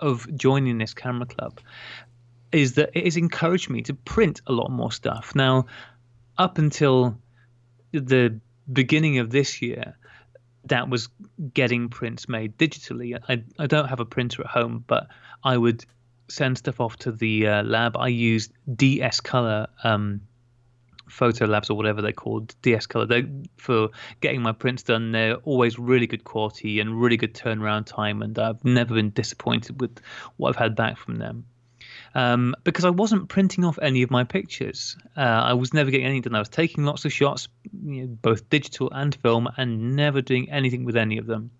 of joining this camera club is that it has encouraged me to print a lot more stuff. Now, up until the beginning of this year, that was getting prints made digitally. I, I don't have a printer at home, but I would send stuff off to the uh, lab. I used DS Color um, photo labs or whatever they're called, DS Color. For getting my prints done. They're always really good quality and really good turnaround time, and I've never been disappointed with what I've had back from them. Um, because I wasn't printing off any of my pictures. Uh, I was never getting anything done. I was taking lots of shots, you know, both digital and film, and never doing anything with any of them.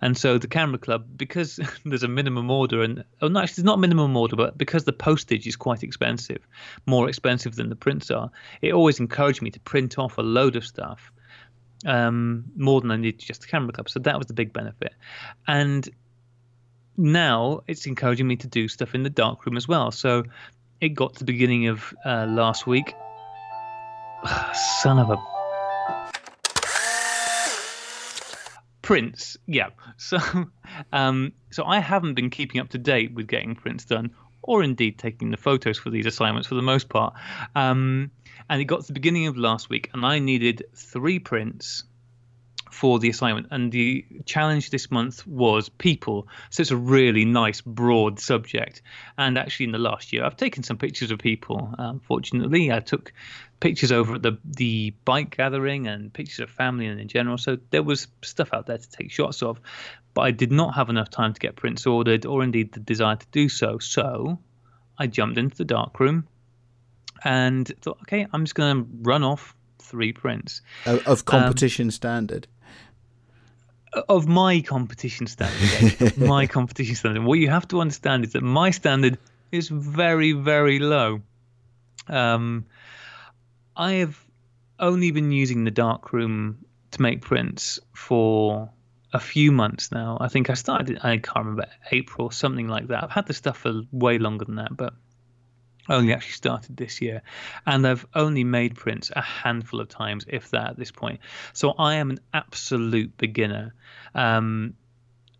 And so the Camera Club, because there's a minimum order, and oh, no, actually, it's not minimum order, but because the postage is quite expensive, more expensive than the prints are, it always encouraged me to print off a load of stuff um, more than I needed just the Camera Club. So that was the big benefit. And now it's encouraging me to do stuff in the darkroom as well. So it got to the beginning of uh, last week. Son of a prints yeah so um so i haven't been keeping up to date with getting prints done or indeed taking the photos for these assignments for the most part um and it got to the beginning of last week and i needed three prints for the assignment and the challenge this month was people so it's a really nice broad subject and actually in the last year i've taken some pictures of people unfortunately i took pictures over at the the bike gathering and pictures of family and in general. So there was stuff out there to take shots of, but I did not have enough time to get prints ordered or indeed the desire to do so. So I jumped into the darkroom and thought, okay, I'm just going to run off three prints of, competition um, standard. Of my competition standard, my competition standard. What you have to understand is that my standard is very, very low. Um, I have only been using the darkroom to make prints for a few months now. I think I started, I can't remember, April, something like that. I've had the stuff for way longer than that, but only actually started this year. And I've only made prints a handful of times, if that, at this point. So I am an absolute beginner. Um,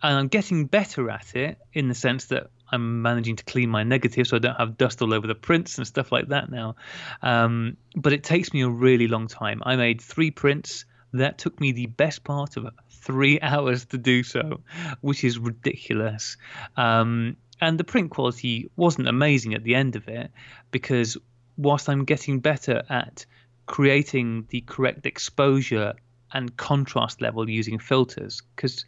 and I'm getting better at it in the sense that I'm managing to clean my negative so I don't have dust all over the prints and stuff like that now. Um, but it takes me a really long time. I made three prints. That took me the best part of three hours to do so, which is ridiculous. Um, and the print quality wasn't amazing at the end of it because whilst I'm getting better at creating the correct exposure and contrast level using filters because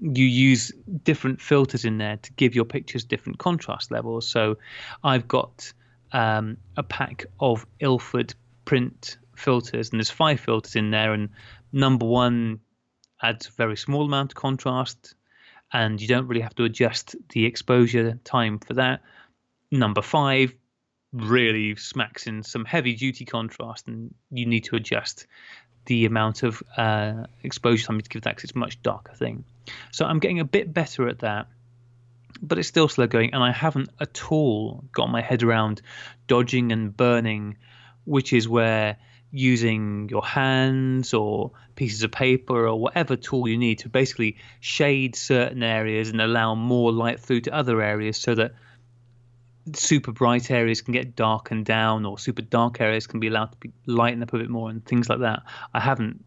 you use different filters in there to give your pictures different contrast levels. So I've got um, a pack of Ilford print filters, and there's five filters in there. And number one adds a very small amount of contrast, and you don't really have to adjust the exposure time for that. Number five really smacks in some heavy duty contrast, and you need to adjust the amount of uh, exposure time to give that because it's a much darker thing. So I'm getting a bit better at that, but it's still slow going, and I haven't at all got my head around dodging and burning, which is where using your hands or pieces of paper or whatever tool you need to basically shade certain areas and allow more light through to other areas so that super bright areas can get darkened down or super dark areas can be allowed to be lightened up a bit more and things like that. I haven't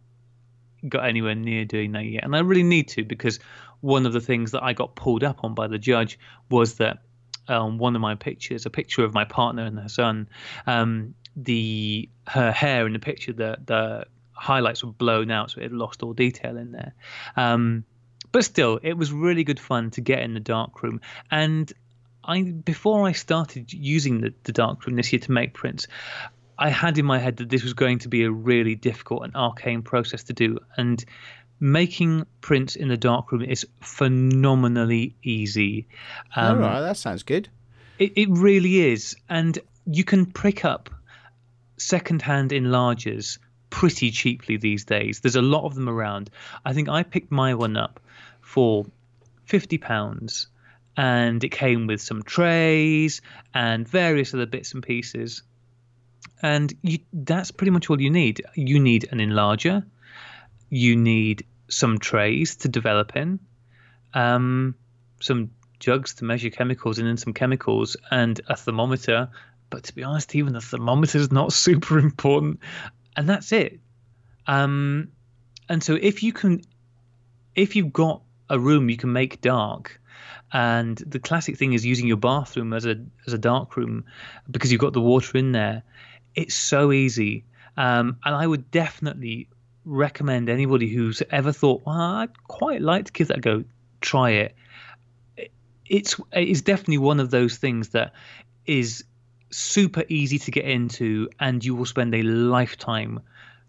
got anywhere near doing that yet. And I really need to because one of the things that I got pulled up on by the judge was that um, one of my pictures, a picture of my partner and her son, um, the her hair in the picture, the the highlights were blown out, so it lost all detail in there. Um, but still, it was really good fun to get in the dark room. And I before I started using the, the darkroom this year to make prints, I had in my head that this was going to be a really difficult and arcane process to do, and making prints in the dark room is phenomenally easy. Um, All right, that sounds good. It, it really is, and you can pick up secondhand enlargers pretty cheaply these days. There's a lot of them around. I think I picked my one up for fifty pounds and it came with some trays and various other bits and pieces. And you, that's pretty much all you need. You need an enlarger, you need some trays to develop in, um, some jugs to measure chemicals in, and some chemicals, and a thermometer. But to be honest, even the thermometer is not super important, and that's it. Um, and so if you can, if you've got a room you can make dark, and the classic thing is using your bathroom as a as a dark room because you've got the water in there. It's so easy. Um, and I would definitely recommend anybody who's ever thought, well, I'd quite like to give that a go, try it. It's it's definitely one of those things that is super easy to get into, and you will spend a lifetime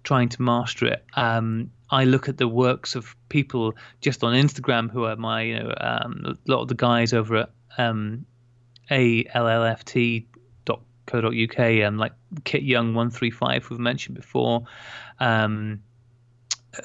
trying to master it. Um, I look at the works of people just on Instagram who are my, you know, um, a lot of the guys over at um, allft.co.uk, um, like Kit Young one three five, we've mentioned before, um,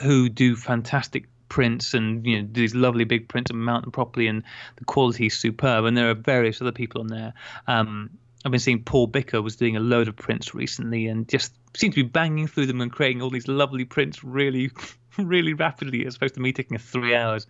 who do fantastic prints and you know these lovely big prints and mount them properly, and the quality is superb. And there are various other people on there. Um, I've been seeing Paul Bicker was doing a load of prints recently, and just seems to be banging through them and creating all these lovely prints really, really rapidly, as opposed to me taking three hours.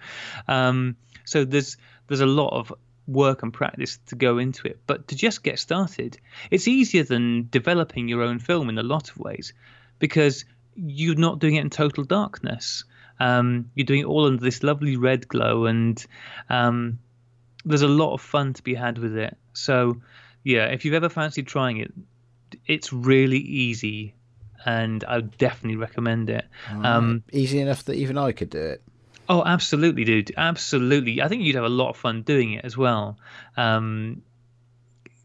Um, so there's there's a lot of work and practice to go into it. But to just get started, it's easier than developing your own film in a lot of ways because you're not doing it in total darkness. Um, you're doing it all under this lovely red glow, and um, there's a lot of fun to be had with it. So, yeah, if you've ever fancied trying it, it's really easy, and I would definitely recommend it. Um, Easy enough that even I could do it. Oh, absolutely, dude. Absolutely. I think you'd have a lot of fun doing it as well. Um,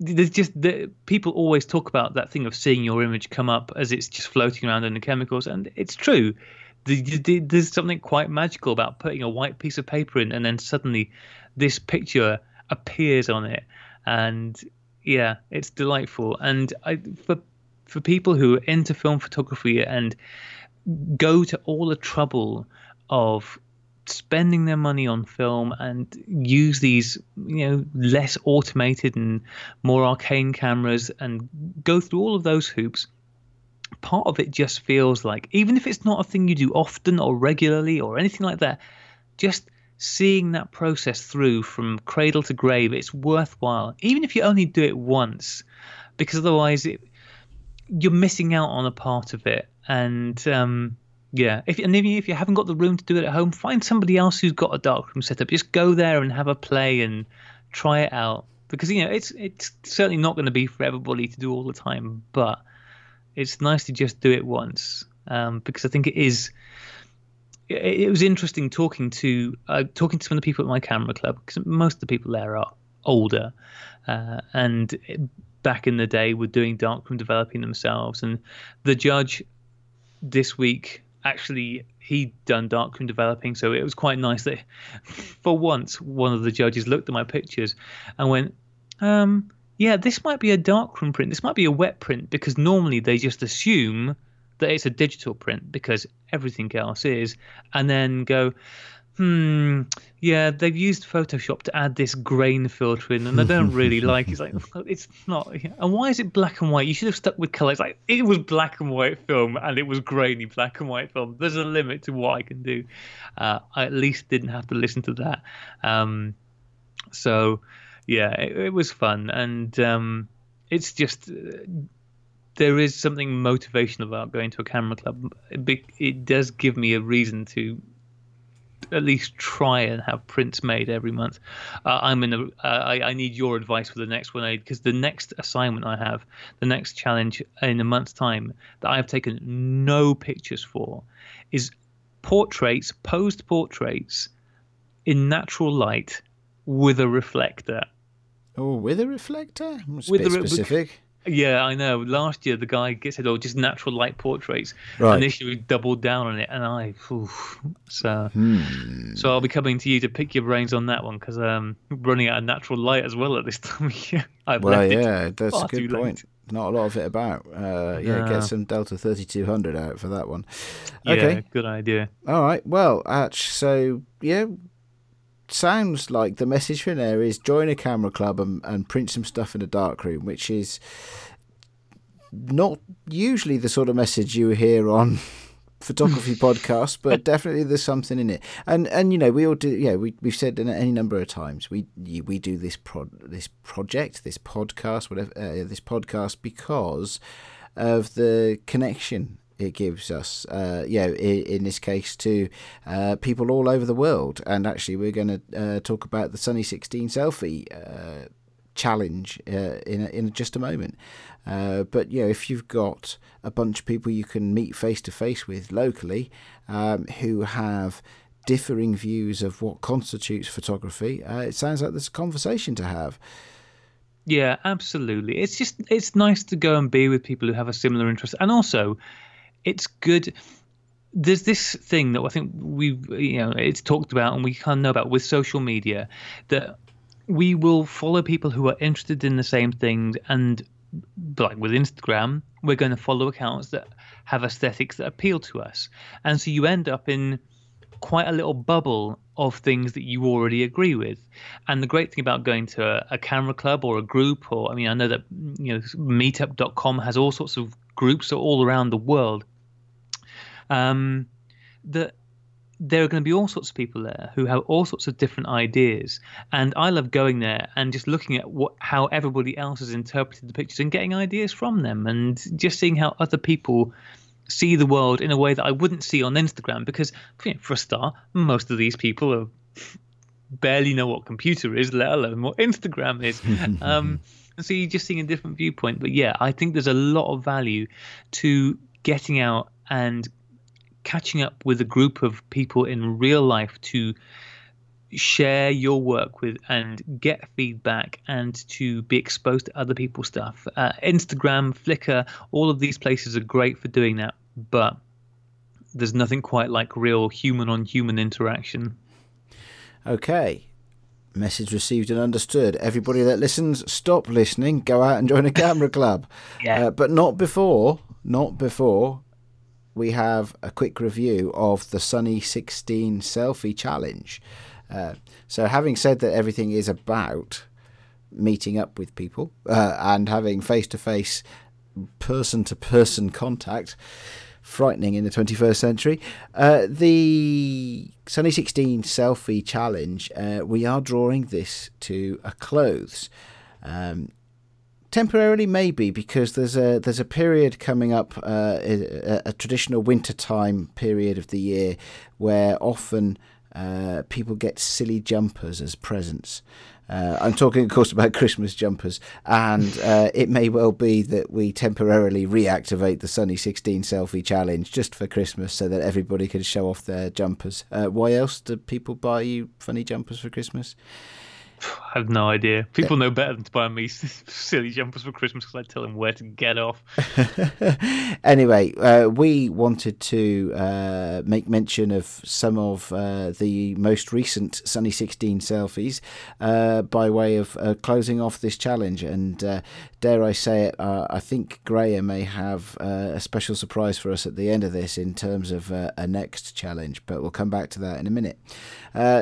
there's just the, people always talk about that thing of seeing your image come up as it's just floating around in the chemicals, and it's true. There's something quite magical about putting a white piece of paper in, and then suddenly this picture appears on it, and yeah, it's delightful. And I, for for people who are into film photography and go to all the trouble of spending their money on film and use these you know less automated and more arcane cameras and go through all of those hoops part of it just feels like even if it's not a thing you do often or regularly or anything like that just seeing that process through from cradle to grave it's worthwhile even if you only do it once because otherwise it, you're missing out on a part of it and um, yeah, if and if you haven't got the room to do it at home, find somebody else who's got a darkroom set up. Just go there and have a play and try it out because you know it's it's certainly not going to be for everybody to do all the time, but it's nice to just do it once um, because I think it is. It, was interesting talking to uh, talking to some of the people at my camera club because most of the people there are older, uh, and back in the day were doing darkroom developing themselves, and the judge this week actually he'd done darkroom developing, so it was quite nice that for once one of the judges looked at my pictures and went, um, "Yeah, this might be a darkroom print. This might be a wet print because normally they just assume that it's a digital print because everything else is, and then go." hmm, yeah, they've used Photoshop to add this grain filter in, and I don't really like. It's like it's not. And why is it black and white? You should have stuck with color. It's like it was black and white film, and it was grainy black and white film. There's a limit to what I can do. Uh, I at least didn't have to listen to that. Um, so, yeah, it, it, was fun, and um, it's just. Uh, there is something motivational about going to a camera club. It, it does give me a reason to at least try and have prints made every month. Uh, I'm in a. Uh, I, I need your advice for the next one I because the next assignment I have, the next challenge in a month's time that I have taken no pictures for, is portraits, posed portraits, in natural light with a reflector. Oh, with a reflector? It's with a bit specific. Yeah, I know. Last year, the guy gets said, "Oh, just natural light portraits." Right. And this year, we doubled down on it, and I, oof, so, hmm. so I'll be coming to you to pick your brains on that one because um, running out of natural light as well at this time of year. I've well, yeah, that's a good point. Late. Not a lot of it about. Uh, yeah, get some Delta thirty two hundred out for that one. Okay, yeah, good idea. All right. Well, Atch, so yeah, sounds like the message from there is join a camera club and, and print some stuff in a dark room, which is not usually the sort of message you hear on photography podcasts, but definitely there's something in it. And and you know we all do. Yeah, we we've said any number of times we we do this pro this project, this podcast, whatever uh, this podcast because of the connection it gives us, uh, know, in, in this case to uh, people all over the world. And actually, we're going to uh, talk about the Sunny 16 selfie uh, challenge uh, in in just a moment. Uh, but you know, if you've got a bunch of people you can meet face to face with locally, um, who have differing views of what constitutes photography, uh, it sounds like there's a conversation to have. Yeah, absolutely. It's just it's nice to go and be with people who have a similar interest, and also it's good. There's this thing that I think we, you know, it's talked about and we kind of know about with social media that we will follow people who are interested in the same things, and like with Instagram, we're going to follow accounts that have aesthetics that appeal to us, and so you end up in quite a little bubble of things that you already agree with. And the great thing about going to a, a, camera club or a group, or I mean, I know that you know Meetup.com has all sorts of groups all around the world. Um, that there are going to be all sorts of people there who have all sorts of different ideas, and I love going there and just looking at what how everybody else has interpreted the pictures and getting ideas from them, and just seeing how other people see the world in a way that I wouldn't see on Instagram because, you know, for a start, most of these people are barely know what computer is, let alone what Instagram is. um, so you're just seeing a different viewpoint. But yeah, I think there's a lot of value to getting out and catching up with a group of people in real life to share your work with and get feedback and to be exposed to other people's stuff. Uh, Instagram, Flickr, all of these places are great for doing that, but there's nothing quite like real human on human interaction. Okay. Message received and understood. Everybody that listens, stop listening. Go out and join a camera club. yeah. Uh, but not before, not before we have a quick review of the Sunny 16 selfie challenge. Uh, so, having said that everything is about meeting up with people uh, and having face to face, person to person contact, frightening in the 21st century, uh, the Sunny 16 selfie challenge, uh, we are drawing this to a close. Um, temporarily maybe because there's a there's a period coming up uh, a, a, traditional winter time period of the year where often uh, people get silly jumpers as presents. Uh, I'm talking, of course, about Christmas jumpers, and uh, it may well be that we temporarily reactivate the Sunny 16 selfie challenge just for Christmas so that everybody can show off their jumpers. Uh, why else do people buy you funny jumpers for Christmas? I have no idea. People know better than to buy me silly jumpers for Christmas because I tell them where to get off. anyway, uh, we wanted to uh, make mention of some of uh, the most recent Sunny 16 selfies uh, by way of uh, closing off this challenge. And uh, dare I say it, uh, I think Graeme may have uh, a special surprise for us at the end of this in terms of uh, a next challenge, but we'll come back to that in a minute.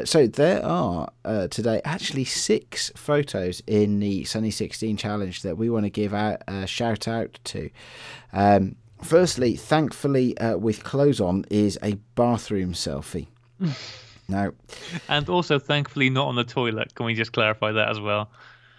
so there are today actually six photos in the Sunny 16 challenge that we want to give out a shout out to. Um, firstly, thankfully, uh, with clothes on, is a bathroom selfie. now, and also, thankfully, not on the toilet. Can we just clarify that as well?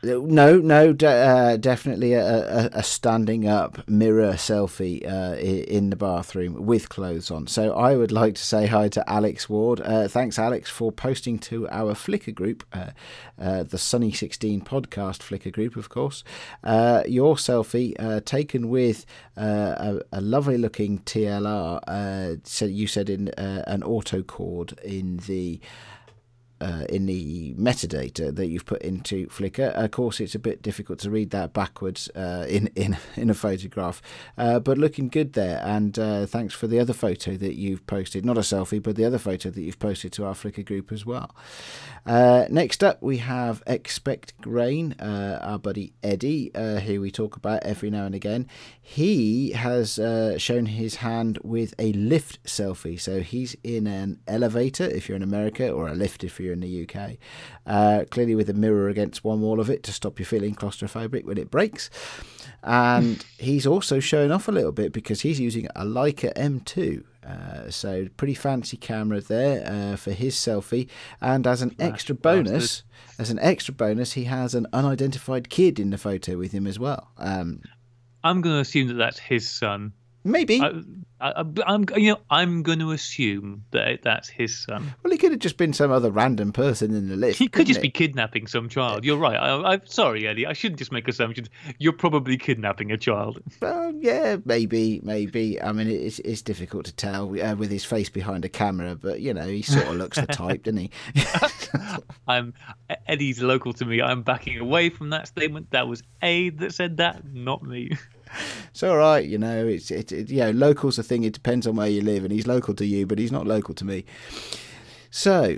No, no, de- uh, definitely a, a, a, standing up mirror selfie uh, in the bathroom with clothes on. So I would like to say hi to Alex Ward. Uh, thanks, Alex, for posting to our Flickr group, uh, uh, the Sunny 16 podcast Flickr group, of course. Uh, your selfie taken with a, a, lovely looking TLR. so you said in an Autocord in the uh, in the metadata that you've put into Flickr. Of course, it's a bit difficult to read that backwards uh, in in in a photograph, uh, but looking good there. And uh, thanks for the other photo that you've posted, not a selfie, but the other photo that you've posted to our Flickr group as well. Uh, next up, we have Expect Grain, uh, our buddy Eddie, who we talk about every now and again. He has shown his hand with a lift selfie, so he's in an elevator if you're in America, or a lift if you're in the UK. Uh, clearly, with a mirror against one wall of it to stop you feeling claustrophobic when it breaks. And he's also showing off a little bit because he's using a Leica M2. Uh, so pretty fancy camera there uh, for his selfie, and as an extra bonus, as an extra bonus, he has an unidentified kid in the photo with him as well. Um, I'm going to assume that that's his son Maybe. I, I, am you know, I'm going to assume that that's his son. Well, he could have just been some other random person in the list. He could just it? be kidnapping some child. You're right. I, am sorry, Eddie. I shouldn't just make assumptions. You're probably kidnapping a child. Well, yeah, maybe, maybe. I mean, it's it's difficult to tell uh, with his face behind a camera, but you know, he sort of looks the type, doesn't he? I'm Eddie's local to me. I'm backing away from that statement. That was Ade that said that, not me. It's all right, you know. It's it, it, you know, local's a thing. It depends on where you live, and he's local to you, but he's not local to me. So.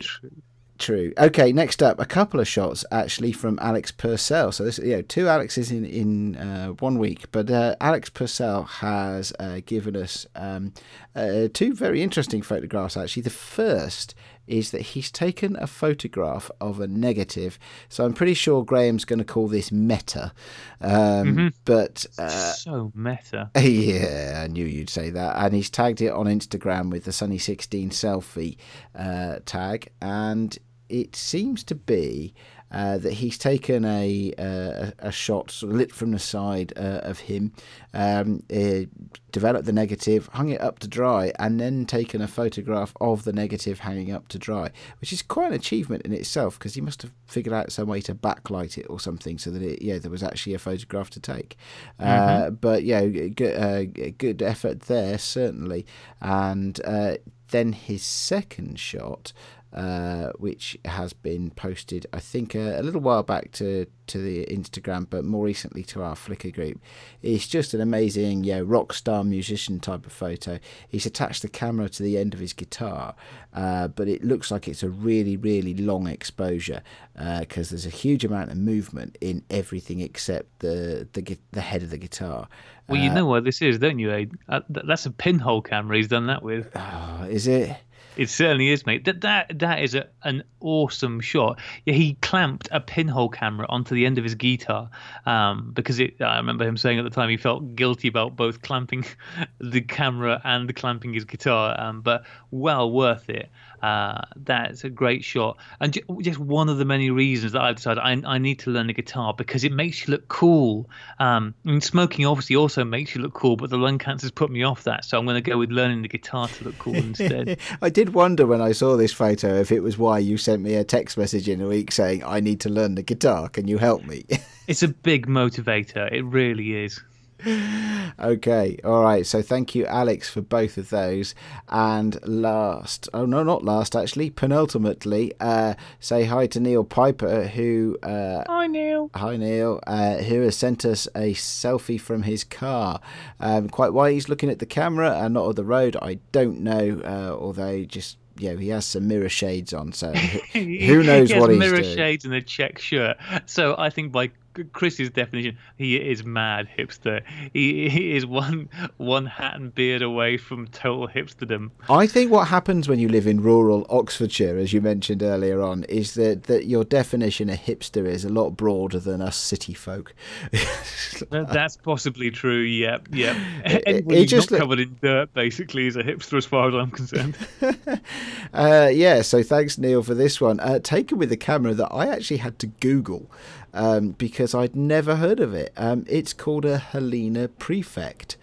True. Okay, next up, a couple of shots actually from Alex Purcell. So this, you know, two Alexes in in uh, one week, but uh, Alex Purcell has uh, given us um, uh, two very interesting photographs. Actually, the first is that he's taken a photograph of a negative. So I'm pretty sure Graeme's going to call this meta. Um, mm-hmm. But uh, so meta. Yeah, I knew you'd say that. And he's tagged it on Instagram with the Sunny 16 selfie uh, tag, and it seems to be uh, that he's taken a, uh, a shot sort of lit from the side uh, of him, um, uh, developed the negative, hung it up to dry, and then taken a photograph of the negative hanging up to dry, which is quite an achievement in itself because he must have figured out some way to backlight it or something so that it, yeah there was actually a photograph to take. Uh, mm-hmm. but yeah, good, good effort there certainly, and then his second shot uh, which has been posted, I think, a, a, little while back to, to the Instagram, but more recently to our Flickr group. It's just an amazing, yeah, rock star musician type of photo. He's attached the camera to the end of his guitar, uh, but it looks like it's a really, really long exposure because uh, there's a huge amount of movement in everything except the the, the head of the guitar. Well, you uh, know what this is, don't you, Ade? Uh, that's a pinhole camera he's done that with. Oh, is it? It certainly is, mate. That that that is a, an awesome shot. Yeah, he clamped a pinhole camera onto the end of his guitar um, because it. I remember him saying at the time he felt guilty about both clamping the camera and clamping his guitar, um, but well worth it. Uh, that's a great shot, and just one of the many reasons that I've decided I, I need to learn the guitar because it makes you look cool. Um, and smoking obviously also makes you look cool, but the lung cancer's put me off that, so I'm going to go with learning the guitar to look cool instead. I did wonder when I saw this photo if it was why you sent me a text message in a week saying I need to learn the guitar. Can you help me? it's a big motivator. It really is okay, all right. So thank you, Alex, for both of those. And last, oh no, not last, actually, penultimately, uh, say hi to Neil Piper, who. Uh, hi, Neil. Hi, Neil, uh, who has sent us a selfie from his car. Um, quite why he's looking at the camera and not at the road, I don't know. Uh, although just yeah, he has some mirror shades on, so who knows he what he's mirror doing. shades and a check shirt. So I think by Chris's definition, he is mad hipster. He, he is one one hat and beard away from total hipsterdom. I think what happens when you live in rural Oxfordshire, as you mentioned earlier on, is that, that your definition of hipster is a lot broader than us city folk. That's possibly true. Yep, yep. Anybody it just not covered in dirt basically is a hipster, as far as I'm concerned. uh, yeah. So thanks, Neil, for this one. Uh, taken with a camera that I actually had to Google um, because I'd never heard of it. Um, it's called a Halina Prefect.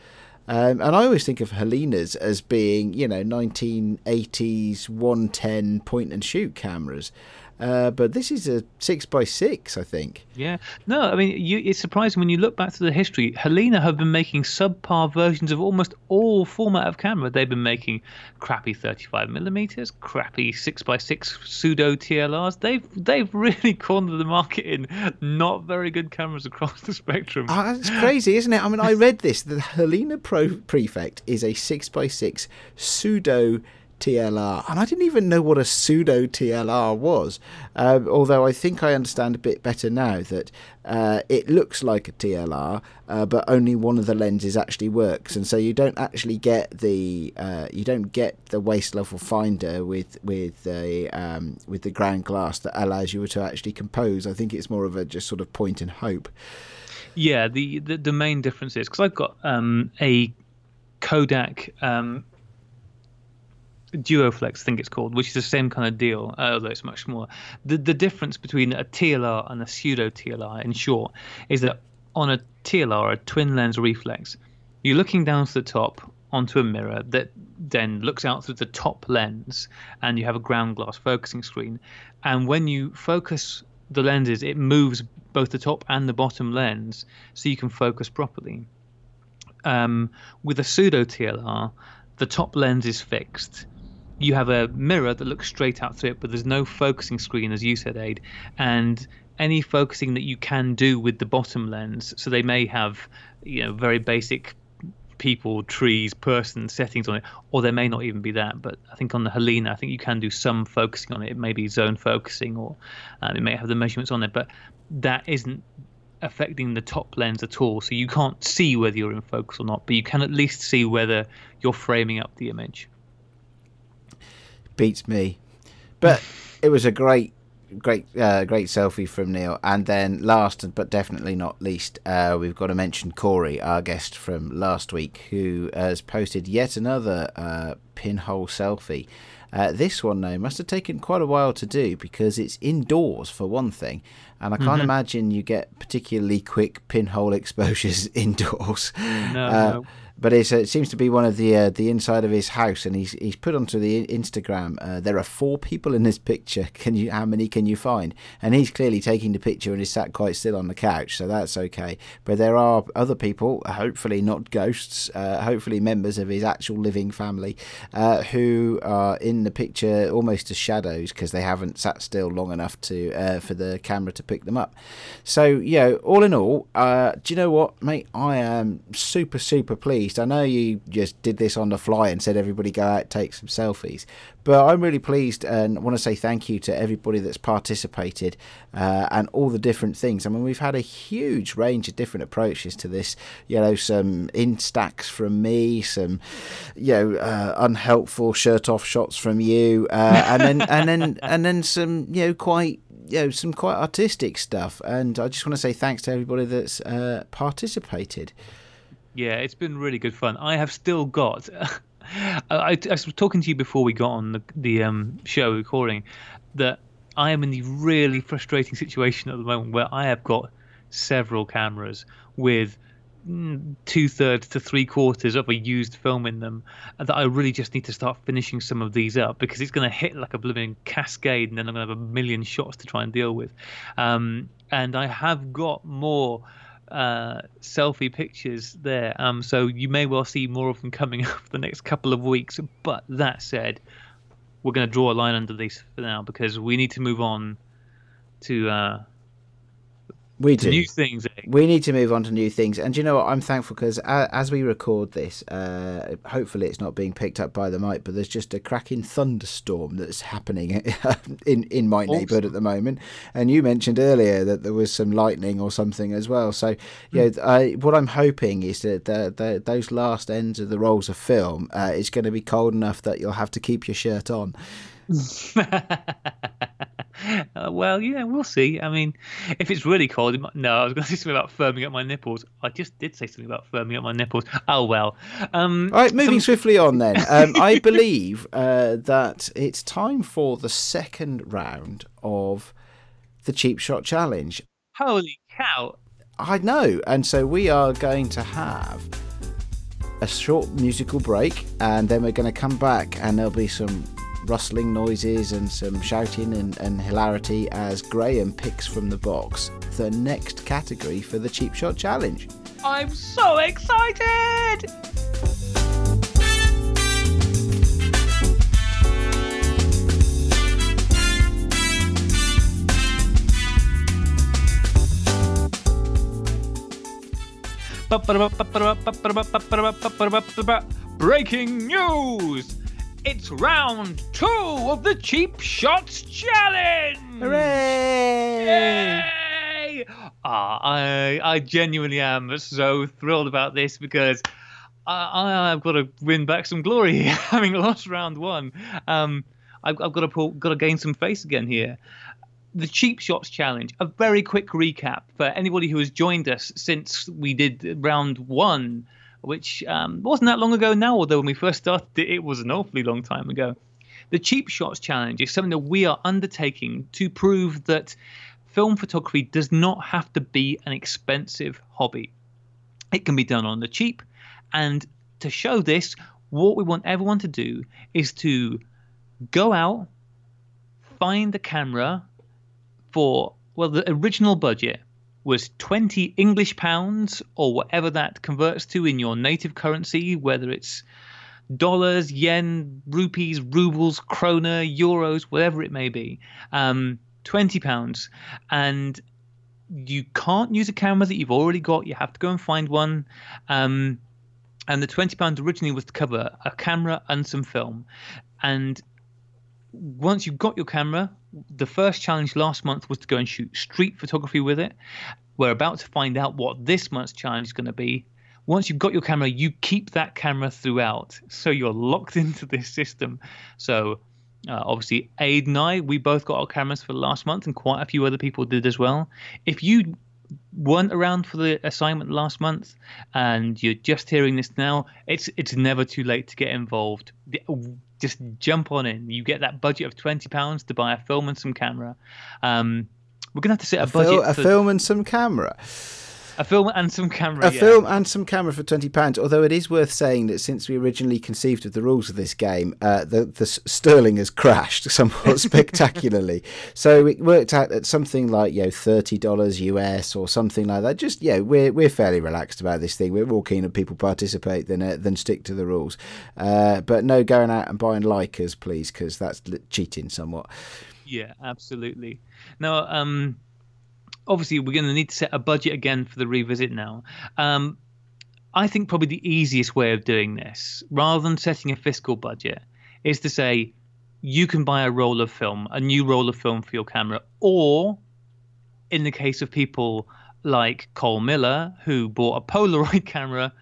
Um, and I always think of Halinas as being, you know, 1980s 110 point and shoot cameras. Uh, but this is a six by six, I think. Yeah. No, I mean, you, it's surprising when you look back to the history. Halina have been making subpar versions of almost all format of camera. They've been making crappy 35 millimeters, crappy six by six pseudo TLRs. They've they've really cornered the market in not very good cameras across the spectrum. Oh, that's crazy, isn't it? I mean, I read this. The Halina Pro Prefect is a six by six pseudo TLR, and I didn't even know what a pseudo TLR was. Uh, although I think I understand a bit better now that uh, it looks like a TLR, uh, but only one of the lenses actually works, and so you don't actually get the uh, you don't get the waist level finder with with the um, with the ground glass that allows you to actually compose. I think it's more of a just sort of point and hope. Yeah, the the, the main difference is because I've got um, a Kodak um, Duaflex, I think it's called, which is the same kind of deal, uh, although it's much more. The the difference between a TLR and a pseudo TLR, in short, is that on a TLR, a twin lens reflex, you're looking down to the top. onto a mirror that then looks out through the top lens, and you have a ground glass focusing screen. And when you focus the lenses, it moves both the top and the bottom lens so you can focus properly. Um, with a pseudo TLR, the top lens is fixed. You have a mirror that looks straight out through it, but there's no focusing screen, as you said, Ade. And any focusing that you can do with the bottom lens, so they may have, you know, very basic people, trees, person settings on it, or there may not even be that. But I think on the Halina, I think you can do some focusing on it. It may be zone focusing, or uh, it may have the measurements on it, but that isn't affecting the top lens at all. So you can't see whether you're in focus or not, but you can at least see whether you're framing up the image. Beats me. But it was a great great uh, great selfie from Neil. And then last but definitely not least, uh, we've got to mention Corey, our guest from last week, who has posted yet another uh, pinhole selfie. Uh, this one, though, must have taken quite a while to do because it's indoors for one thing, and I can't mm-hmm. imagine you get particularly quick pinhole exposures indoors. No, uh, no but it seems to be one of the uh, the inside of his house, and he's he's put onto the Instagram. Uh, there are four people in this picture. Can you how many can you find? And he's clearly taking the picture and is sat quite still on the couch, so that's okay. But there are other people, hopefully not ghosts, uh, hopefully members of his actual living family, uh, who are in the picture almost as shadows because they haven't sat still long enough to uh, for the camera to pick them up. So yeah, all in all, do you know what, mate? I am super super pleased I know you just did this on the fly and said everybody go out take some selfies, but I'm really pleased and want to say thank you to everybody that's participated uh, and all the different things. I mean, we've had a huge range of different approaches to this. You know, some instax from me, some you know uh, unhelpful shirt off shots from you, uh, and then and then and then some you know quite you know some quite artistic stuff. And I just want to say thanks to everybody that's uh, participated. Yeah, it's been really good fun. I have still got. I, I, was talking to you before we got on the, the um, show recording that I am in the really frustrating situation at the moment where I have got several cameras with mm, two thirds to three quarters of a used film in them that I really just need to start finishing some of these up because it's going to hit like a blooming cascade and then I'm going to have a million shots to try and deal with. Um, and I have got more uh, selfie pictures there. Um, so you may well see more of them coming up the next couple of weeks. But that said, we're going to draw a line under these for now because we need to move on to uh, we do new things. Eh? We need to move on to new things, and you know what? I'm thankful because as we record this, uh, hopefully it's not being picked up by the mic, but there's just a cracking thunderstorm that's happening in in my awesome. neighbourhood at the moment. And you mentioned earlier that there was some lightning or something as well. So yeah, mm. uh, what I'm hoping is that the, the, those last ends of the rolls of film uh, is going to be cold enough that you'll have to keep your shirt on. uh, well, yeah, we'll see. I mean, if it's really cold, it might, no, I was going to say something about firming up my nipples. I just did say something about firming up my nipples. Oh well. Um, All right, moving some... swiftly on then. Um, I believe uh, that it's time for the second round of the cheap shot challenge. Holy cow! I know, and so we are going to have a short musical break, and then we're going to come back, and there'll be some rustling noises and some shouting and, and hilarity as Graeme picks from the box the next category for the Cheap Shot Challenge. I'm so excited! Breaking news! It's round two of the Cheap Shots Challenge! Hooray! Yay! Ah, I, I genuinely am so thrilled about this because I, I've got to win back some glory having lost round one. Um, I've, I've got to pull, got to gain some face again here. The Cheap Shots Challenge. A very quick recap for anybody who has joined us since we did round one which um, wasn't that long ago now, although when we first started it, it was an awfully long time ago. The Cheap Shots Challenge is something that we are undertaking to prove that film photography does not have to be an expensive hobby. It can be done on the cheap, and to show this, what we want everyone to do is to go out, find the camera for well, the original budget was 20 English pounds or whatever that converts to in your native currency, whether it's dollars, yen, rupees, rubles, krona, euros, whatever it may be. Um, 20 pounds. And you can't use a camera that you've already got. You have to go and find one. Um, and the 20 pounds originally was to cover a camera and some film. And once you've got your camera, the first challenge last month was to go and shoot street photography with it. We're about to find out what this month's challenge is going to be. Once you've got your camera, you keep that camera throughout. So you're locked into this system. So uh, obviously, Ade and I, we both got our cameras for last month, and quite a few other people did as well. If you weren't around for the assignment last month and you're just hearing this now, it's it's never too late to get involved. Just jump on in. You get that budget of twenty pounds to buy a film and some camera. Um, we're gonna have to set a, a budget. Fil- a for, film and some camera. A film and some camera. A yeah. film and some camera for twenty pounds. Although it is worth saying that since we originally conceived of the rules of this game, uh, the the sterling has crashed somewhat spectacularly. So it worked out at something like you know thirty dollars US or something like that. Just yeah, we're we're fairly relaxed about this thing. We're more keen that people participate than uh, than stick to the rules. Uh, but no going out and buying Leicas, please, because that's cheating somewhat. Yeah, absolutely. Now, um, obviously we're going to need to set a budget again for the revisit now. Um, I think probably the easiest way of doing this, rather than setting a fiscal budget, is to say you can buy a roll of film, a new roll of film for your camera, or in the case of people like Cole Miller, who bought a Polaroid camera,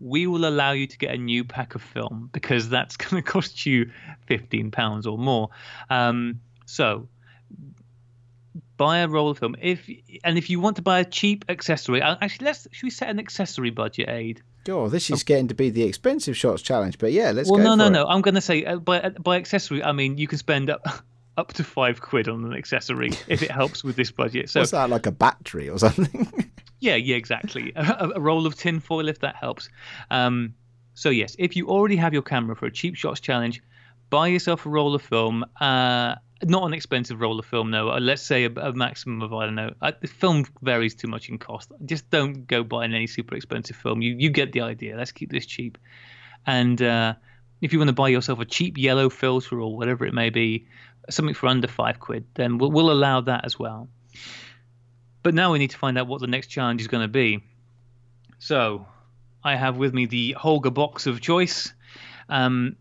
we will allow you to get a new pack of film because that's going to cost you £15 or more. Um, so buy a roll of film. If and if you want to buy a cheap accessory, uh, actually, let's should we set an accessory budget, Ade? Oh, this is getting to be the expensive shots challenge, but yeah, let's. Well, no, no, it. no. I'm going to say uh, by uh, by accessory, I mean you can spend up up to five quid on an accessory if it helps with this budget. So what's that like a battery or something? yeah, yeah, exactly. A, a, roll of tin foil if that helps. Um, so yes, if you already have your camera for a cheap shots challenge, buy yourself a roll of film. Uh, not an expensive roll of film, no. Uh, let's say a, a maximum of I don't know. I, the film varies too much in cost. Just don't go buying any super expensive film. You you get the idea. Let's keep this cheap. And uh, if you want to buy yourself a cheap yellow filter or whatever it may be, something for under five quid, then we'll, we'll allow that as well. But now we need to find out what the next challenge is going to be. So I have with me the Holga box of choice. Um,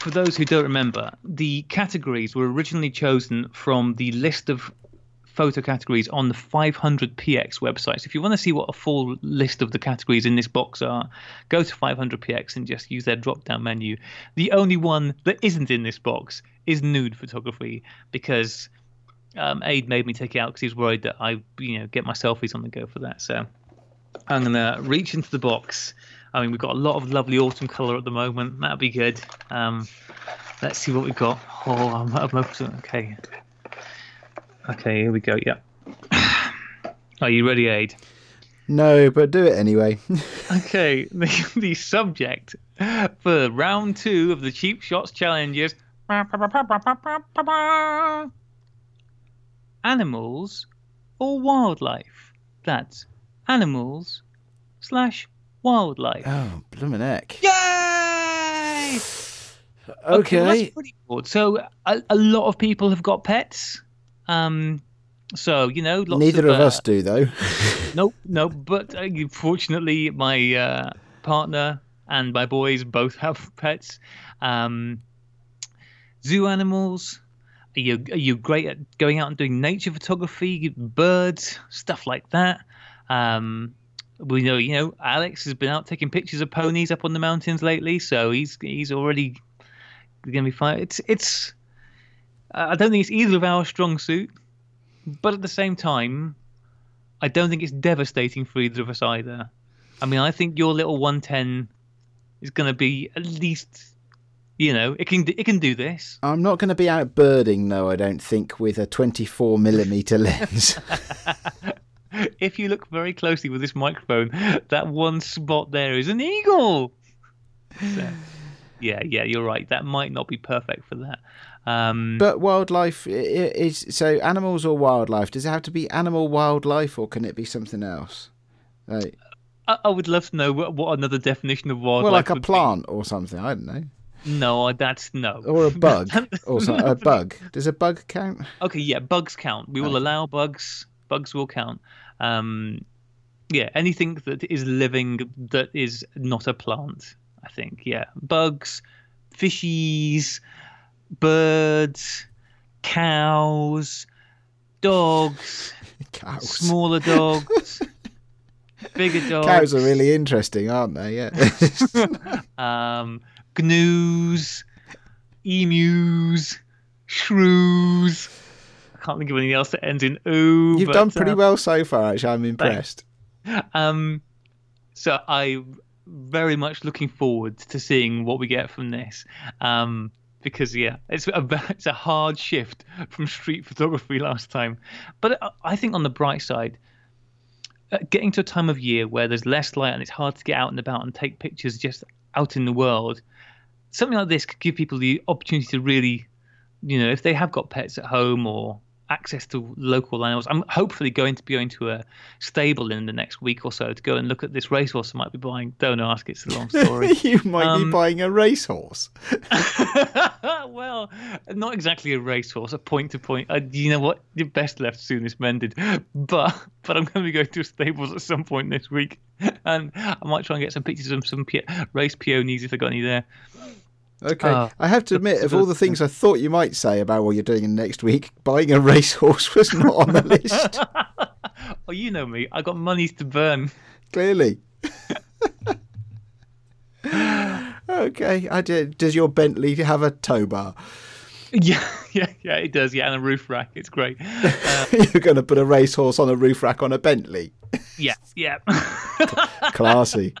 for those who don't remember, the categories were originally chosen from the list of photo categories on the 500px website. So if you want to see what a full list of the categories in this box are, go to 500px and just use their drop down menu. The only one that isn't in this box is nude photography because um, Ade made me take it out because he was worried that I, you know, get my selfies on the go for that. So I'm gonna reach into the box I mean, we've got a lot of lovely autumn colour at the moment. That'll be good. Um, let's see what we've got. Oh, I'm, I'm okay. Okay, here we go. Yeah. Are you ready, Ade? No, but do it anyway. okay, the, the subject for round two of the cheap shots challenge is animals or wildlife. That's animals slash wildlife. Oh, blooming heck. Yay! Okay. okay well, that's pretty cool. So, a, a, lot of people have got pets. Um, so, you know, Neither of, of uh, us do, though. nope, nope. But uh, fortunately, my uh, partner and my boys both have pets. Um, zoo animals. Are you, are you great at going out and doing nature photography, birds, stuff like that? Um, we know you know Alex has been out taking pictures of ponies up on the mountains lately, so he's he's already going to be fine. It's it's I don't think it's either of our strong suit, but at the same time, I don't think it's devastating for either of us either. I mean, I think your little 110 is going to be at least you know it can it can do this i'm not going to be out birding though i don't think with a 24 millimeter lens if you look very closely with this microphone, that one spot there is an eagle. So, yeah, yeah, you're right. That might not be perfect for that. Um, but wildlife is so animals or wildlife. Does it have to be animal wildlife or can it be something else? Like, I, I would love to know what, what another definition of wildlife. Well, like a plant be. or something. I don't know. No, that's no. Or a bug. or a bug. Does a bug count? Okay, yeah, bugs count. We will allow bugs. Bugs will count. Um, yeah, anything that is living that is not a plant. I think. Yeah, bugs, fishies, birds, cows, dogs, cows. smaller dogs. bigger dogs. Cows are really interesting, aren't they? Yeah. um, gnus, emus, shrews. I can't think of anything else that ends in oo. You've but, done pretty uh, well so far. Actually, I'm impressed. Um, so I very much looking forward to seeing what we get from this. Um, because yeah, it's a it's a hard shift from street photography last time, but uh, I think on the bright side, uh, getting to a time of year where there's less light and it's hard to get out and about and take pictures just out in the world, something like this could give people the opportunity to really, you know, if they have got pets at home or access to local animals. I'm hopefully going to be going to a stable in the next week or so to go and look at this racehorse I might be buying. Don't ask, it's a long story. you might um, be buying a racehorse. well, not exactly a racehorse, a point to point. Uh, you know what? You're best left soonest mended. But but I'm going to be going to a stables at some point this week, and I might try and get some pictures of some race peonies if I got any there. Okay, uh, I have to admit, of all the things I thought you might say about what you're doing in next week, buying a racehorse was not on the list. oh, you know me. I got monies to burn. Clearly. okay, I did. Does your Bentley have a tow bar? Yeah, yeah, yeah, it does. Yeah, and a roof rack. It's great. Uh, You're going to put a racehorse on a roof rack on a Bentley? Yeah, yeah. Classy.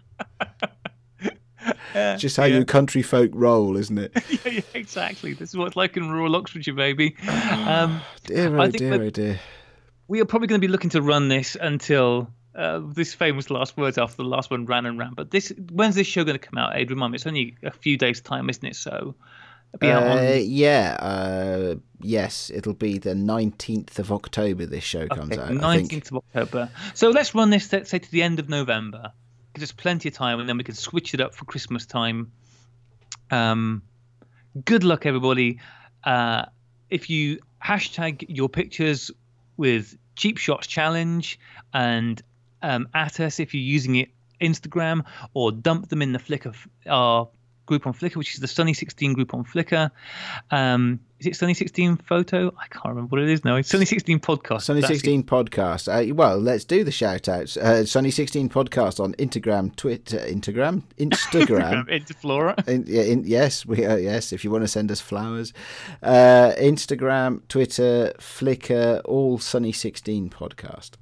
just how yeah. you country folk roll, isn't it? yeah, yeah, exactly. This is what it's like in rural Oxfordshire, baby. Um, dear, oh dear, oh dear. We are probably going to be looking to run this until uh, this famous last words after the last one ran and ran. But this, when's this show going to come out? Ade, remind me. It's only a few days' time, isn't it? So. Uh, yeah, uh, yes, it'll be the 19th of October this show comes okay, out. 19th of October. So let's run this, let's say, to the end of November gives us plenty of time, and then we can switch it up for Christmas time. Um, good luck, everybody. Uh, if you hashtag your pictures with Cheap Shots Challenge and um, at us if you're using it Instagram or dump them in the Flickr our group on Flickr, which is the Sunny 16 group on Flickr. Um, is it Sunny 16 photo? I can't remember what it is now. It's Sunny 16 podcast. Sunny 16 podcast. Uh, well, let's do the shout outs. Uh, Sunny 16 podcast on Instagram, Twitter, Instagram, Instagram. Interflora. In, yeah, in, yes, we uh, yes. If you want to send us flowers, uh, Instagram, Twitter, Flickr, all Sunny 16 podcast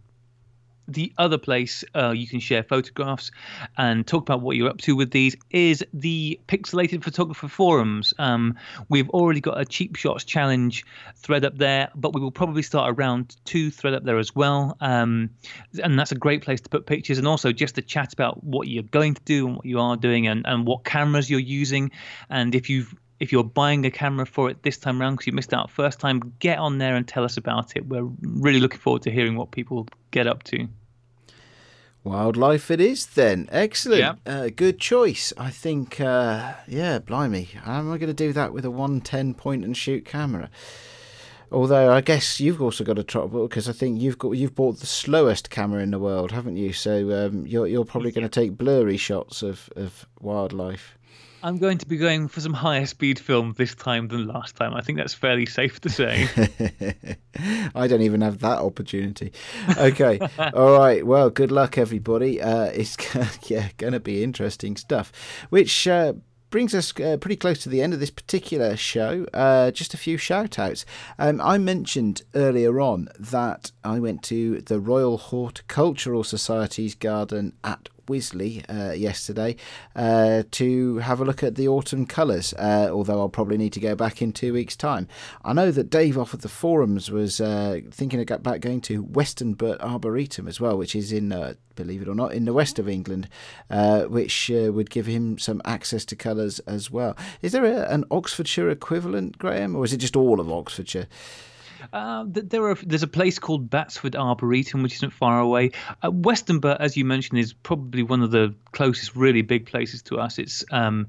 the other place uh, you can share photographs and talk about what you're up to with these is the Pixelated Photographer forums. Um, we've already got a cheap shots challenge thread up there, but we will probably start a round two thread up there as well. Um, and that's a great place to put pictures and also just to chat about what you're going to do and what you are doing and, and what cameras you're using. And if you've if you're buying a camera for it this time around because you missed out first time, get on there and tell us about it. We're really looking forward to hearing what people get up to. Wildlife it is then. Excellent. Yeah. Uh, good choice. I think, uh, yeah, blimey. How am I going to do that with a 110 point and shoot camera? Although I guess you've also got a trouble because I think you've got you've bought the slowest camera in the world, haven't you? So um, you're you're probably going to take blurry shots of, of wildlife. I'm going to be going for some higher speed film this time than last time. I think that's fairly safe to say. I don't even have that opportunity. Okay. All right. Well, good luck, everybody. Uh, it's yeah going to be interesting stuff, which uh, brings us uh, pretty close to the end of this particular show. Uh, just a few shout outs. Um, I mentioned earlier on that I went to the Royal Horticultural Society's garden at Wisley uh, yesterday uh, to have a look at the autumn colours, uh, although I'll probably need to go back in two weeks' time. I know that Dave off at the forums was uh, thinking about going to Westonbirt Arboretum as well, which is in, uh, believe it or not, in the west of England, which would give him some access to colours as well. Is there a, an Oxfordshire equivalent, Graeme, or is it just all of Oxfordshire? Uh, there are there's a place called Batsford Arboretum, which isn't far away. Uh, as you mentioned, is probably one of the closest really big places to us. It's um,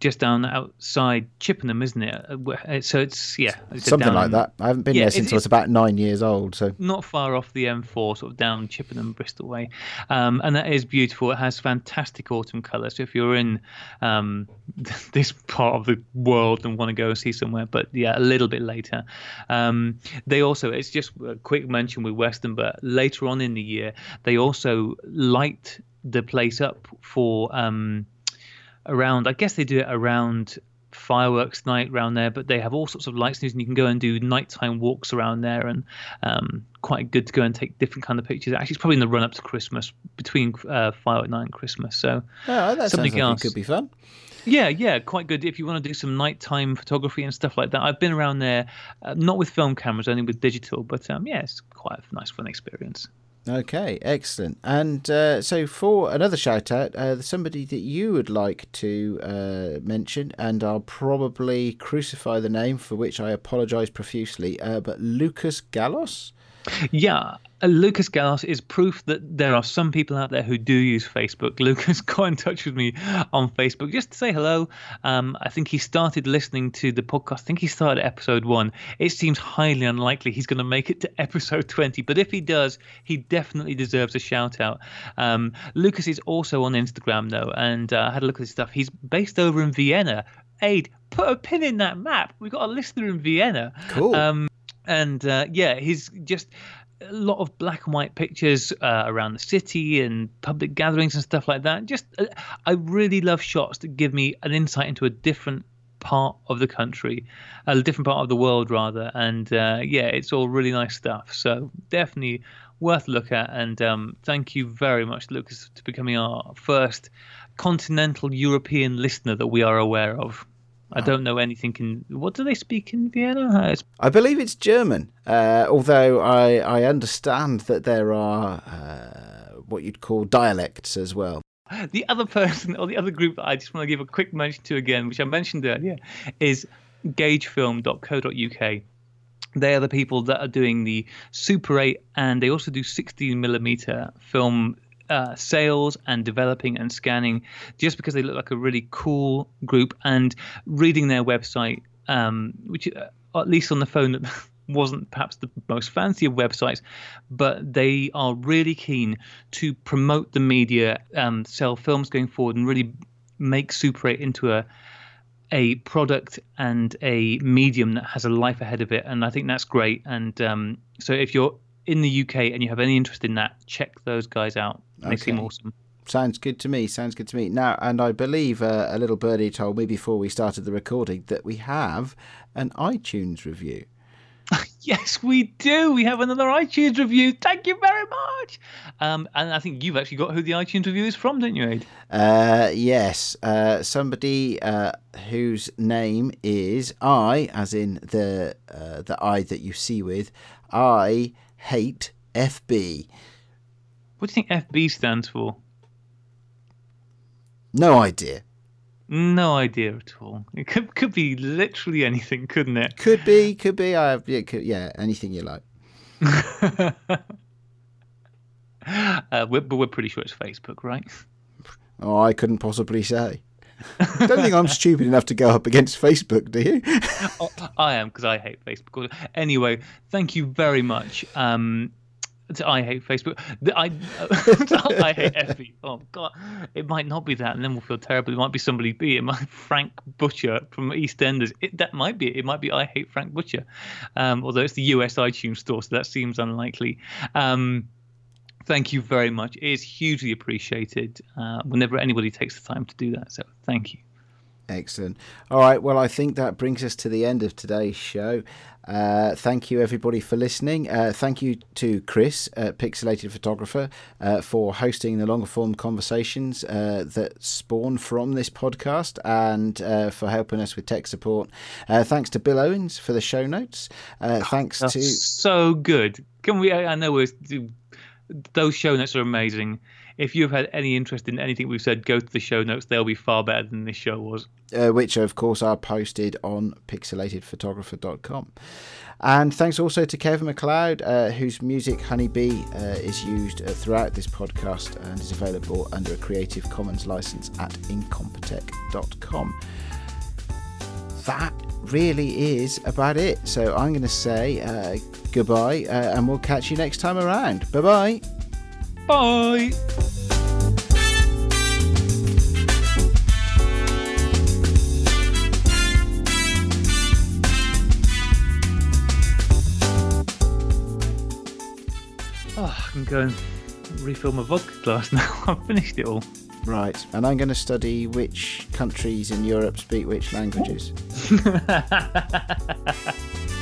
just down outside Chippenham, isn't it? Uh, so it's yeah, it's something down, like that. I haven't been yeah, there since I was about nine years old. So not far off the M4, sort of down Chippenham, Bristol way, um, and that is beautiful. It has fantastic autumn colours. So if you're in um, this part of the world and want to go and see somewhere, but yeah, a little bit later, um, they also it's just a quick mention with Western, but later on in the year they also light the place up for. Um, around. I guess they do it around fireworks night around there, but they have all sorts of lights and you can go and do nighttime walks around there, and um, quite good to go and take different kind of pictures. Actually, it's probably in the run up to Christmas, between uh, firework night and Christmas. So oh, that something like else could be fun. Yeah, yeah, quite good if you want to do some nighttime photography and stuff like that. I've been around there, uh, not with film cameras, only with digital, but um, yeah, it's quite a nice, fun experience. Okay, excellent. And uh, so, for another shout out, uh, somebody that you would like to uh, mention, and I'll probably crucify the name for which I apologise profusely, uh, but Lucas Gallos. Yeah, uh, Lucas Gallos is proof that there are some people out there who do use Facebook. Lucas got in touch with me on Facebook just to say hello. Um, I think he started listening to the podcast. I think he started episode one. It seems highly unlikely he's going to make it to episode 20, but if he does, he definitely deserves a shout out. Um, Lucas is also on Instagram, though, and uh, I had a look at his stuff. He's based over in Vienna. Ade, put a pin in that map. We've got a listener in Vienna. Cool. Um, and uh, yeah, he's just a lot of black and white pictures uh, around the city and public gatherings and stuff like that. Just, uh, I really love shots that give me an insight into a different part of the country, a different part of the world rather. And uh, yeah, it's all really nice stuff. So definitely worth a look at. And um, thank you very much, Lucas, to becoming our first continental European listener that we are aware of. I don't know anything in what do they speak in Vienna? I believe it's German. Uh, although I I understand that there are uh, what you'd call dialects as well. The other person or the other group that I just want to give a quick mention to again, which I mentioned earlier, is gagefilm.co.uk. They are the people that are doing the Super 8 and they also do 16 millimeter film uh, sales and developing and scanning just because they look like a really cool group and reading their website um, which uh, at least on the phone wasn't perhaps the most fancy of websites but they are really keen to promote the media um, sell films going forward and really make super 8 into a a product and a medium that has a life ahead of it and i think that's great. And um, so if you're in the uk and you have any interest in that check those guys out they okay. seem awesome. Sounds good to me. Sounds good to me. Now, and I believe uh, a little birdie told me before we started the recording that we have an iTunes review. yes, we do. We have another iTunes review. Thank you very much. Um, and I think you've actually got who the iTunes review is from, don't you, Ade? Uh, yes. Uh, somebody uh, whose name is I, as in the uh, the I that you see with I hate FB. What do you think FB stands for? No idea. No idea at all. It could could be literally anything, couldn't it? Could be, could be. I have, yeah, could, yeah anything you like. uh, we're, but we're pretty sure it's Facebook, right? Oh, I couldn't possibly say. Don't think I'm stupid enough to go up against Facebook, do you? oh, I am because I hate Facebook. Anyway, thank you very much. Um, I hate Facebook. I I hate FB. Oh God, it might not be that, and then we'll feel terrible. It might be somebody B. It might Frank Butcher from EastEnders. It, that might be it. It might be I hate Frank Butcher. Um, although it's the US iTunes store, so that seems unlikely. Um, thank you very much. It is hugely appreciated uh, whenever anybody takes the time to do that. So thank you. Excellent. All right. Well, I think that brings us to the end of today's show. Uh, thank you, everybody, for listening. Uh, thank you to Chris, uh, Pixelated Photographer, uh, for hosting the longer form conversations uh, that spawn from this podcast and uh, for helping us with tech support. thanks to Bill Owens for the show notes. thanks That's to. So good. Can we? I know we're, those show notes are amazing if you've had any interest in anything we've said, go to the show notes. They'll be far better than this show was. Uh, which, of course, are posted on pixelatedphotographer.com. And thanks also to Kevin MacLeod, uh, whose music Honeybee uh, is used uh, throughout this podcast and is available under a Creative Commons license at incompetech.com. That really is about it. So I'm going to say uh, goodbye uh, and we'll catch you next time around. Bye bye. Bye. Oh, I can go and refill my vodka glass now. I've finished it all. Right, and I'm going to study which countries in Europe speak which languages.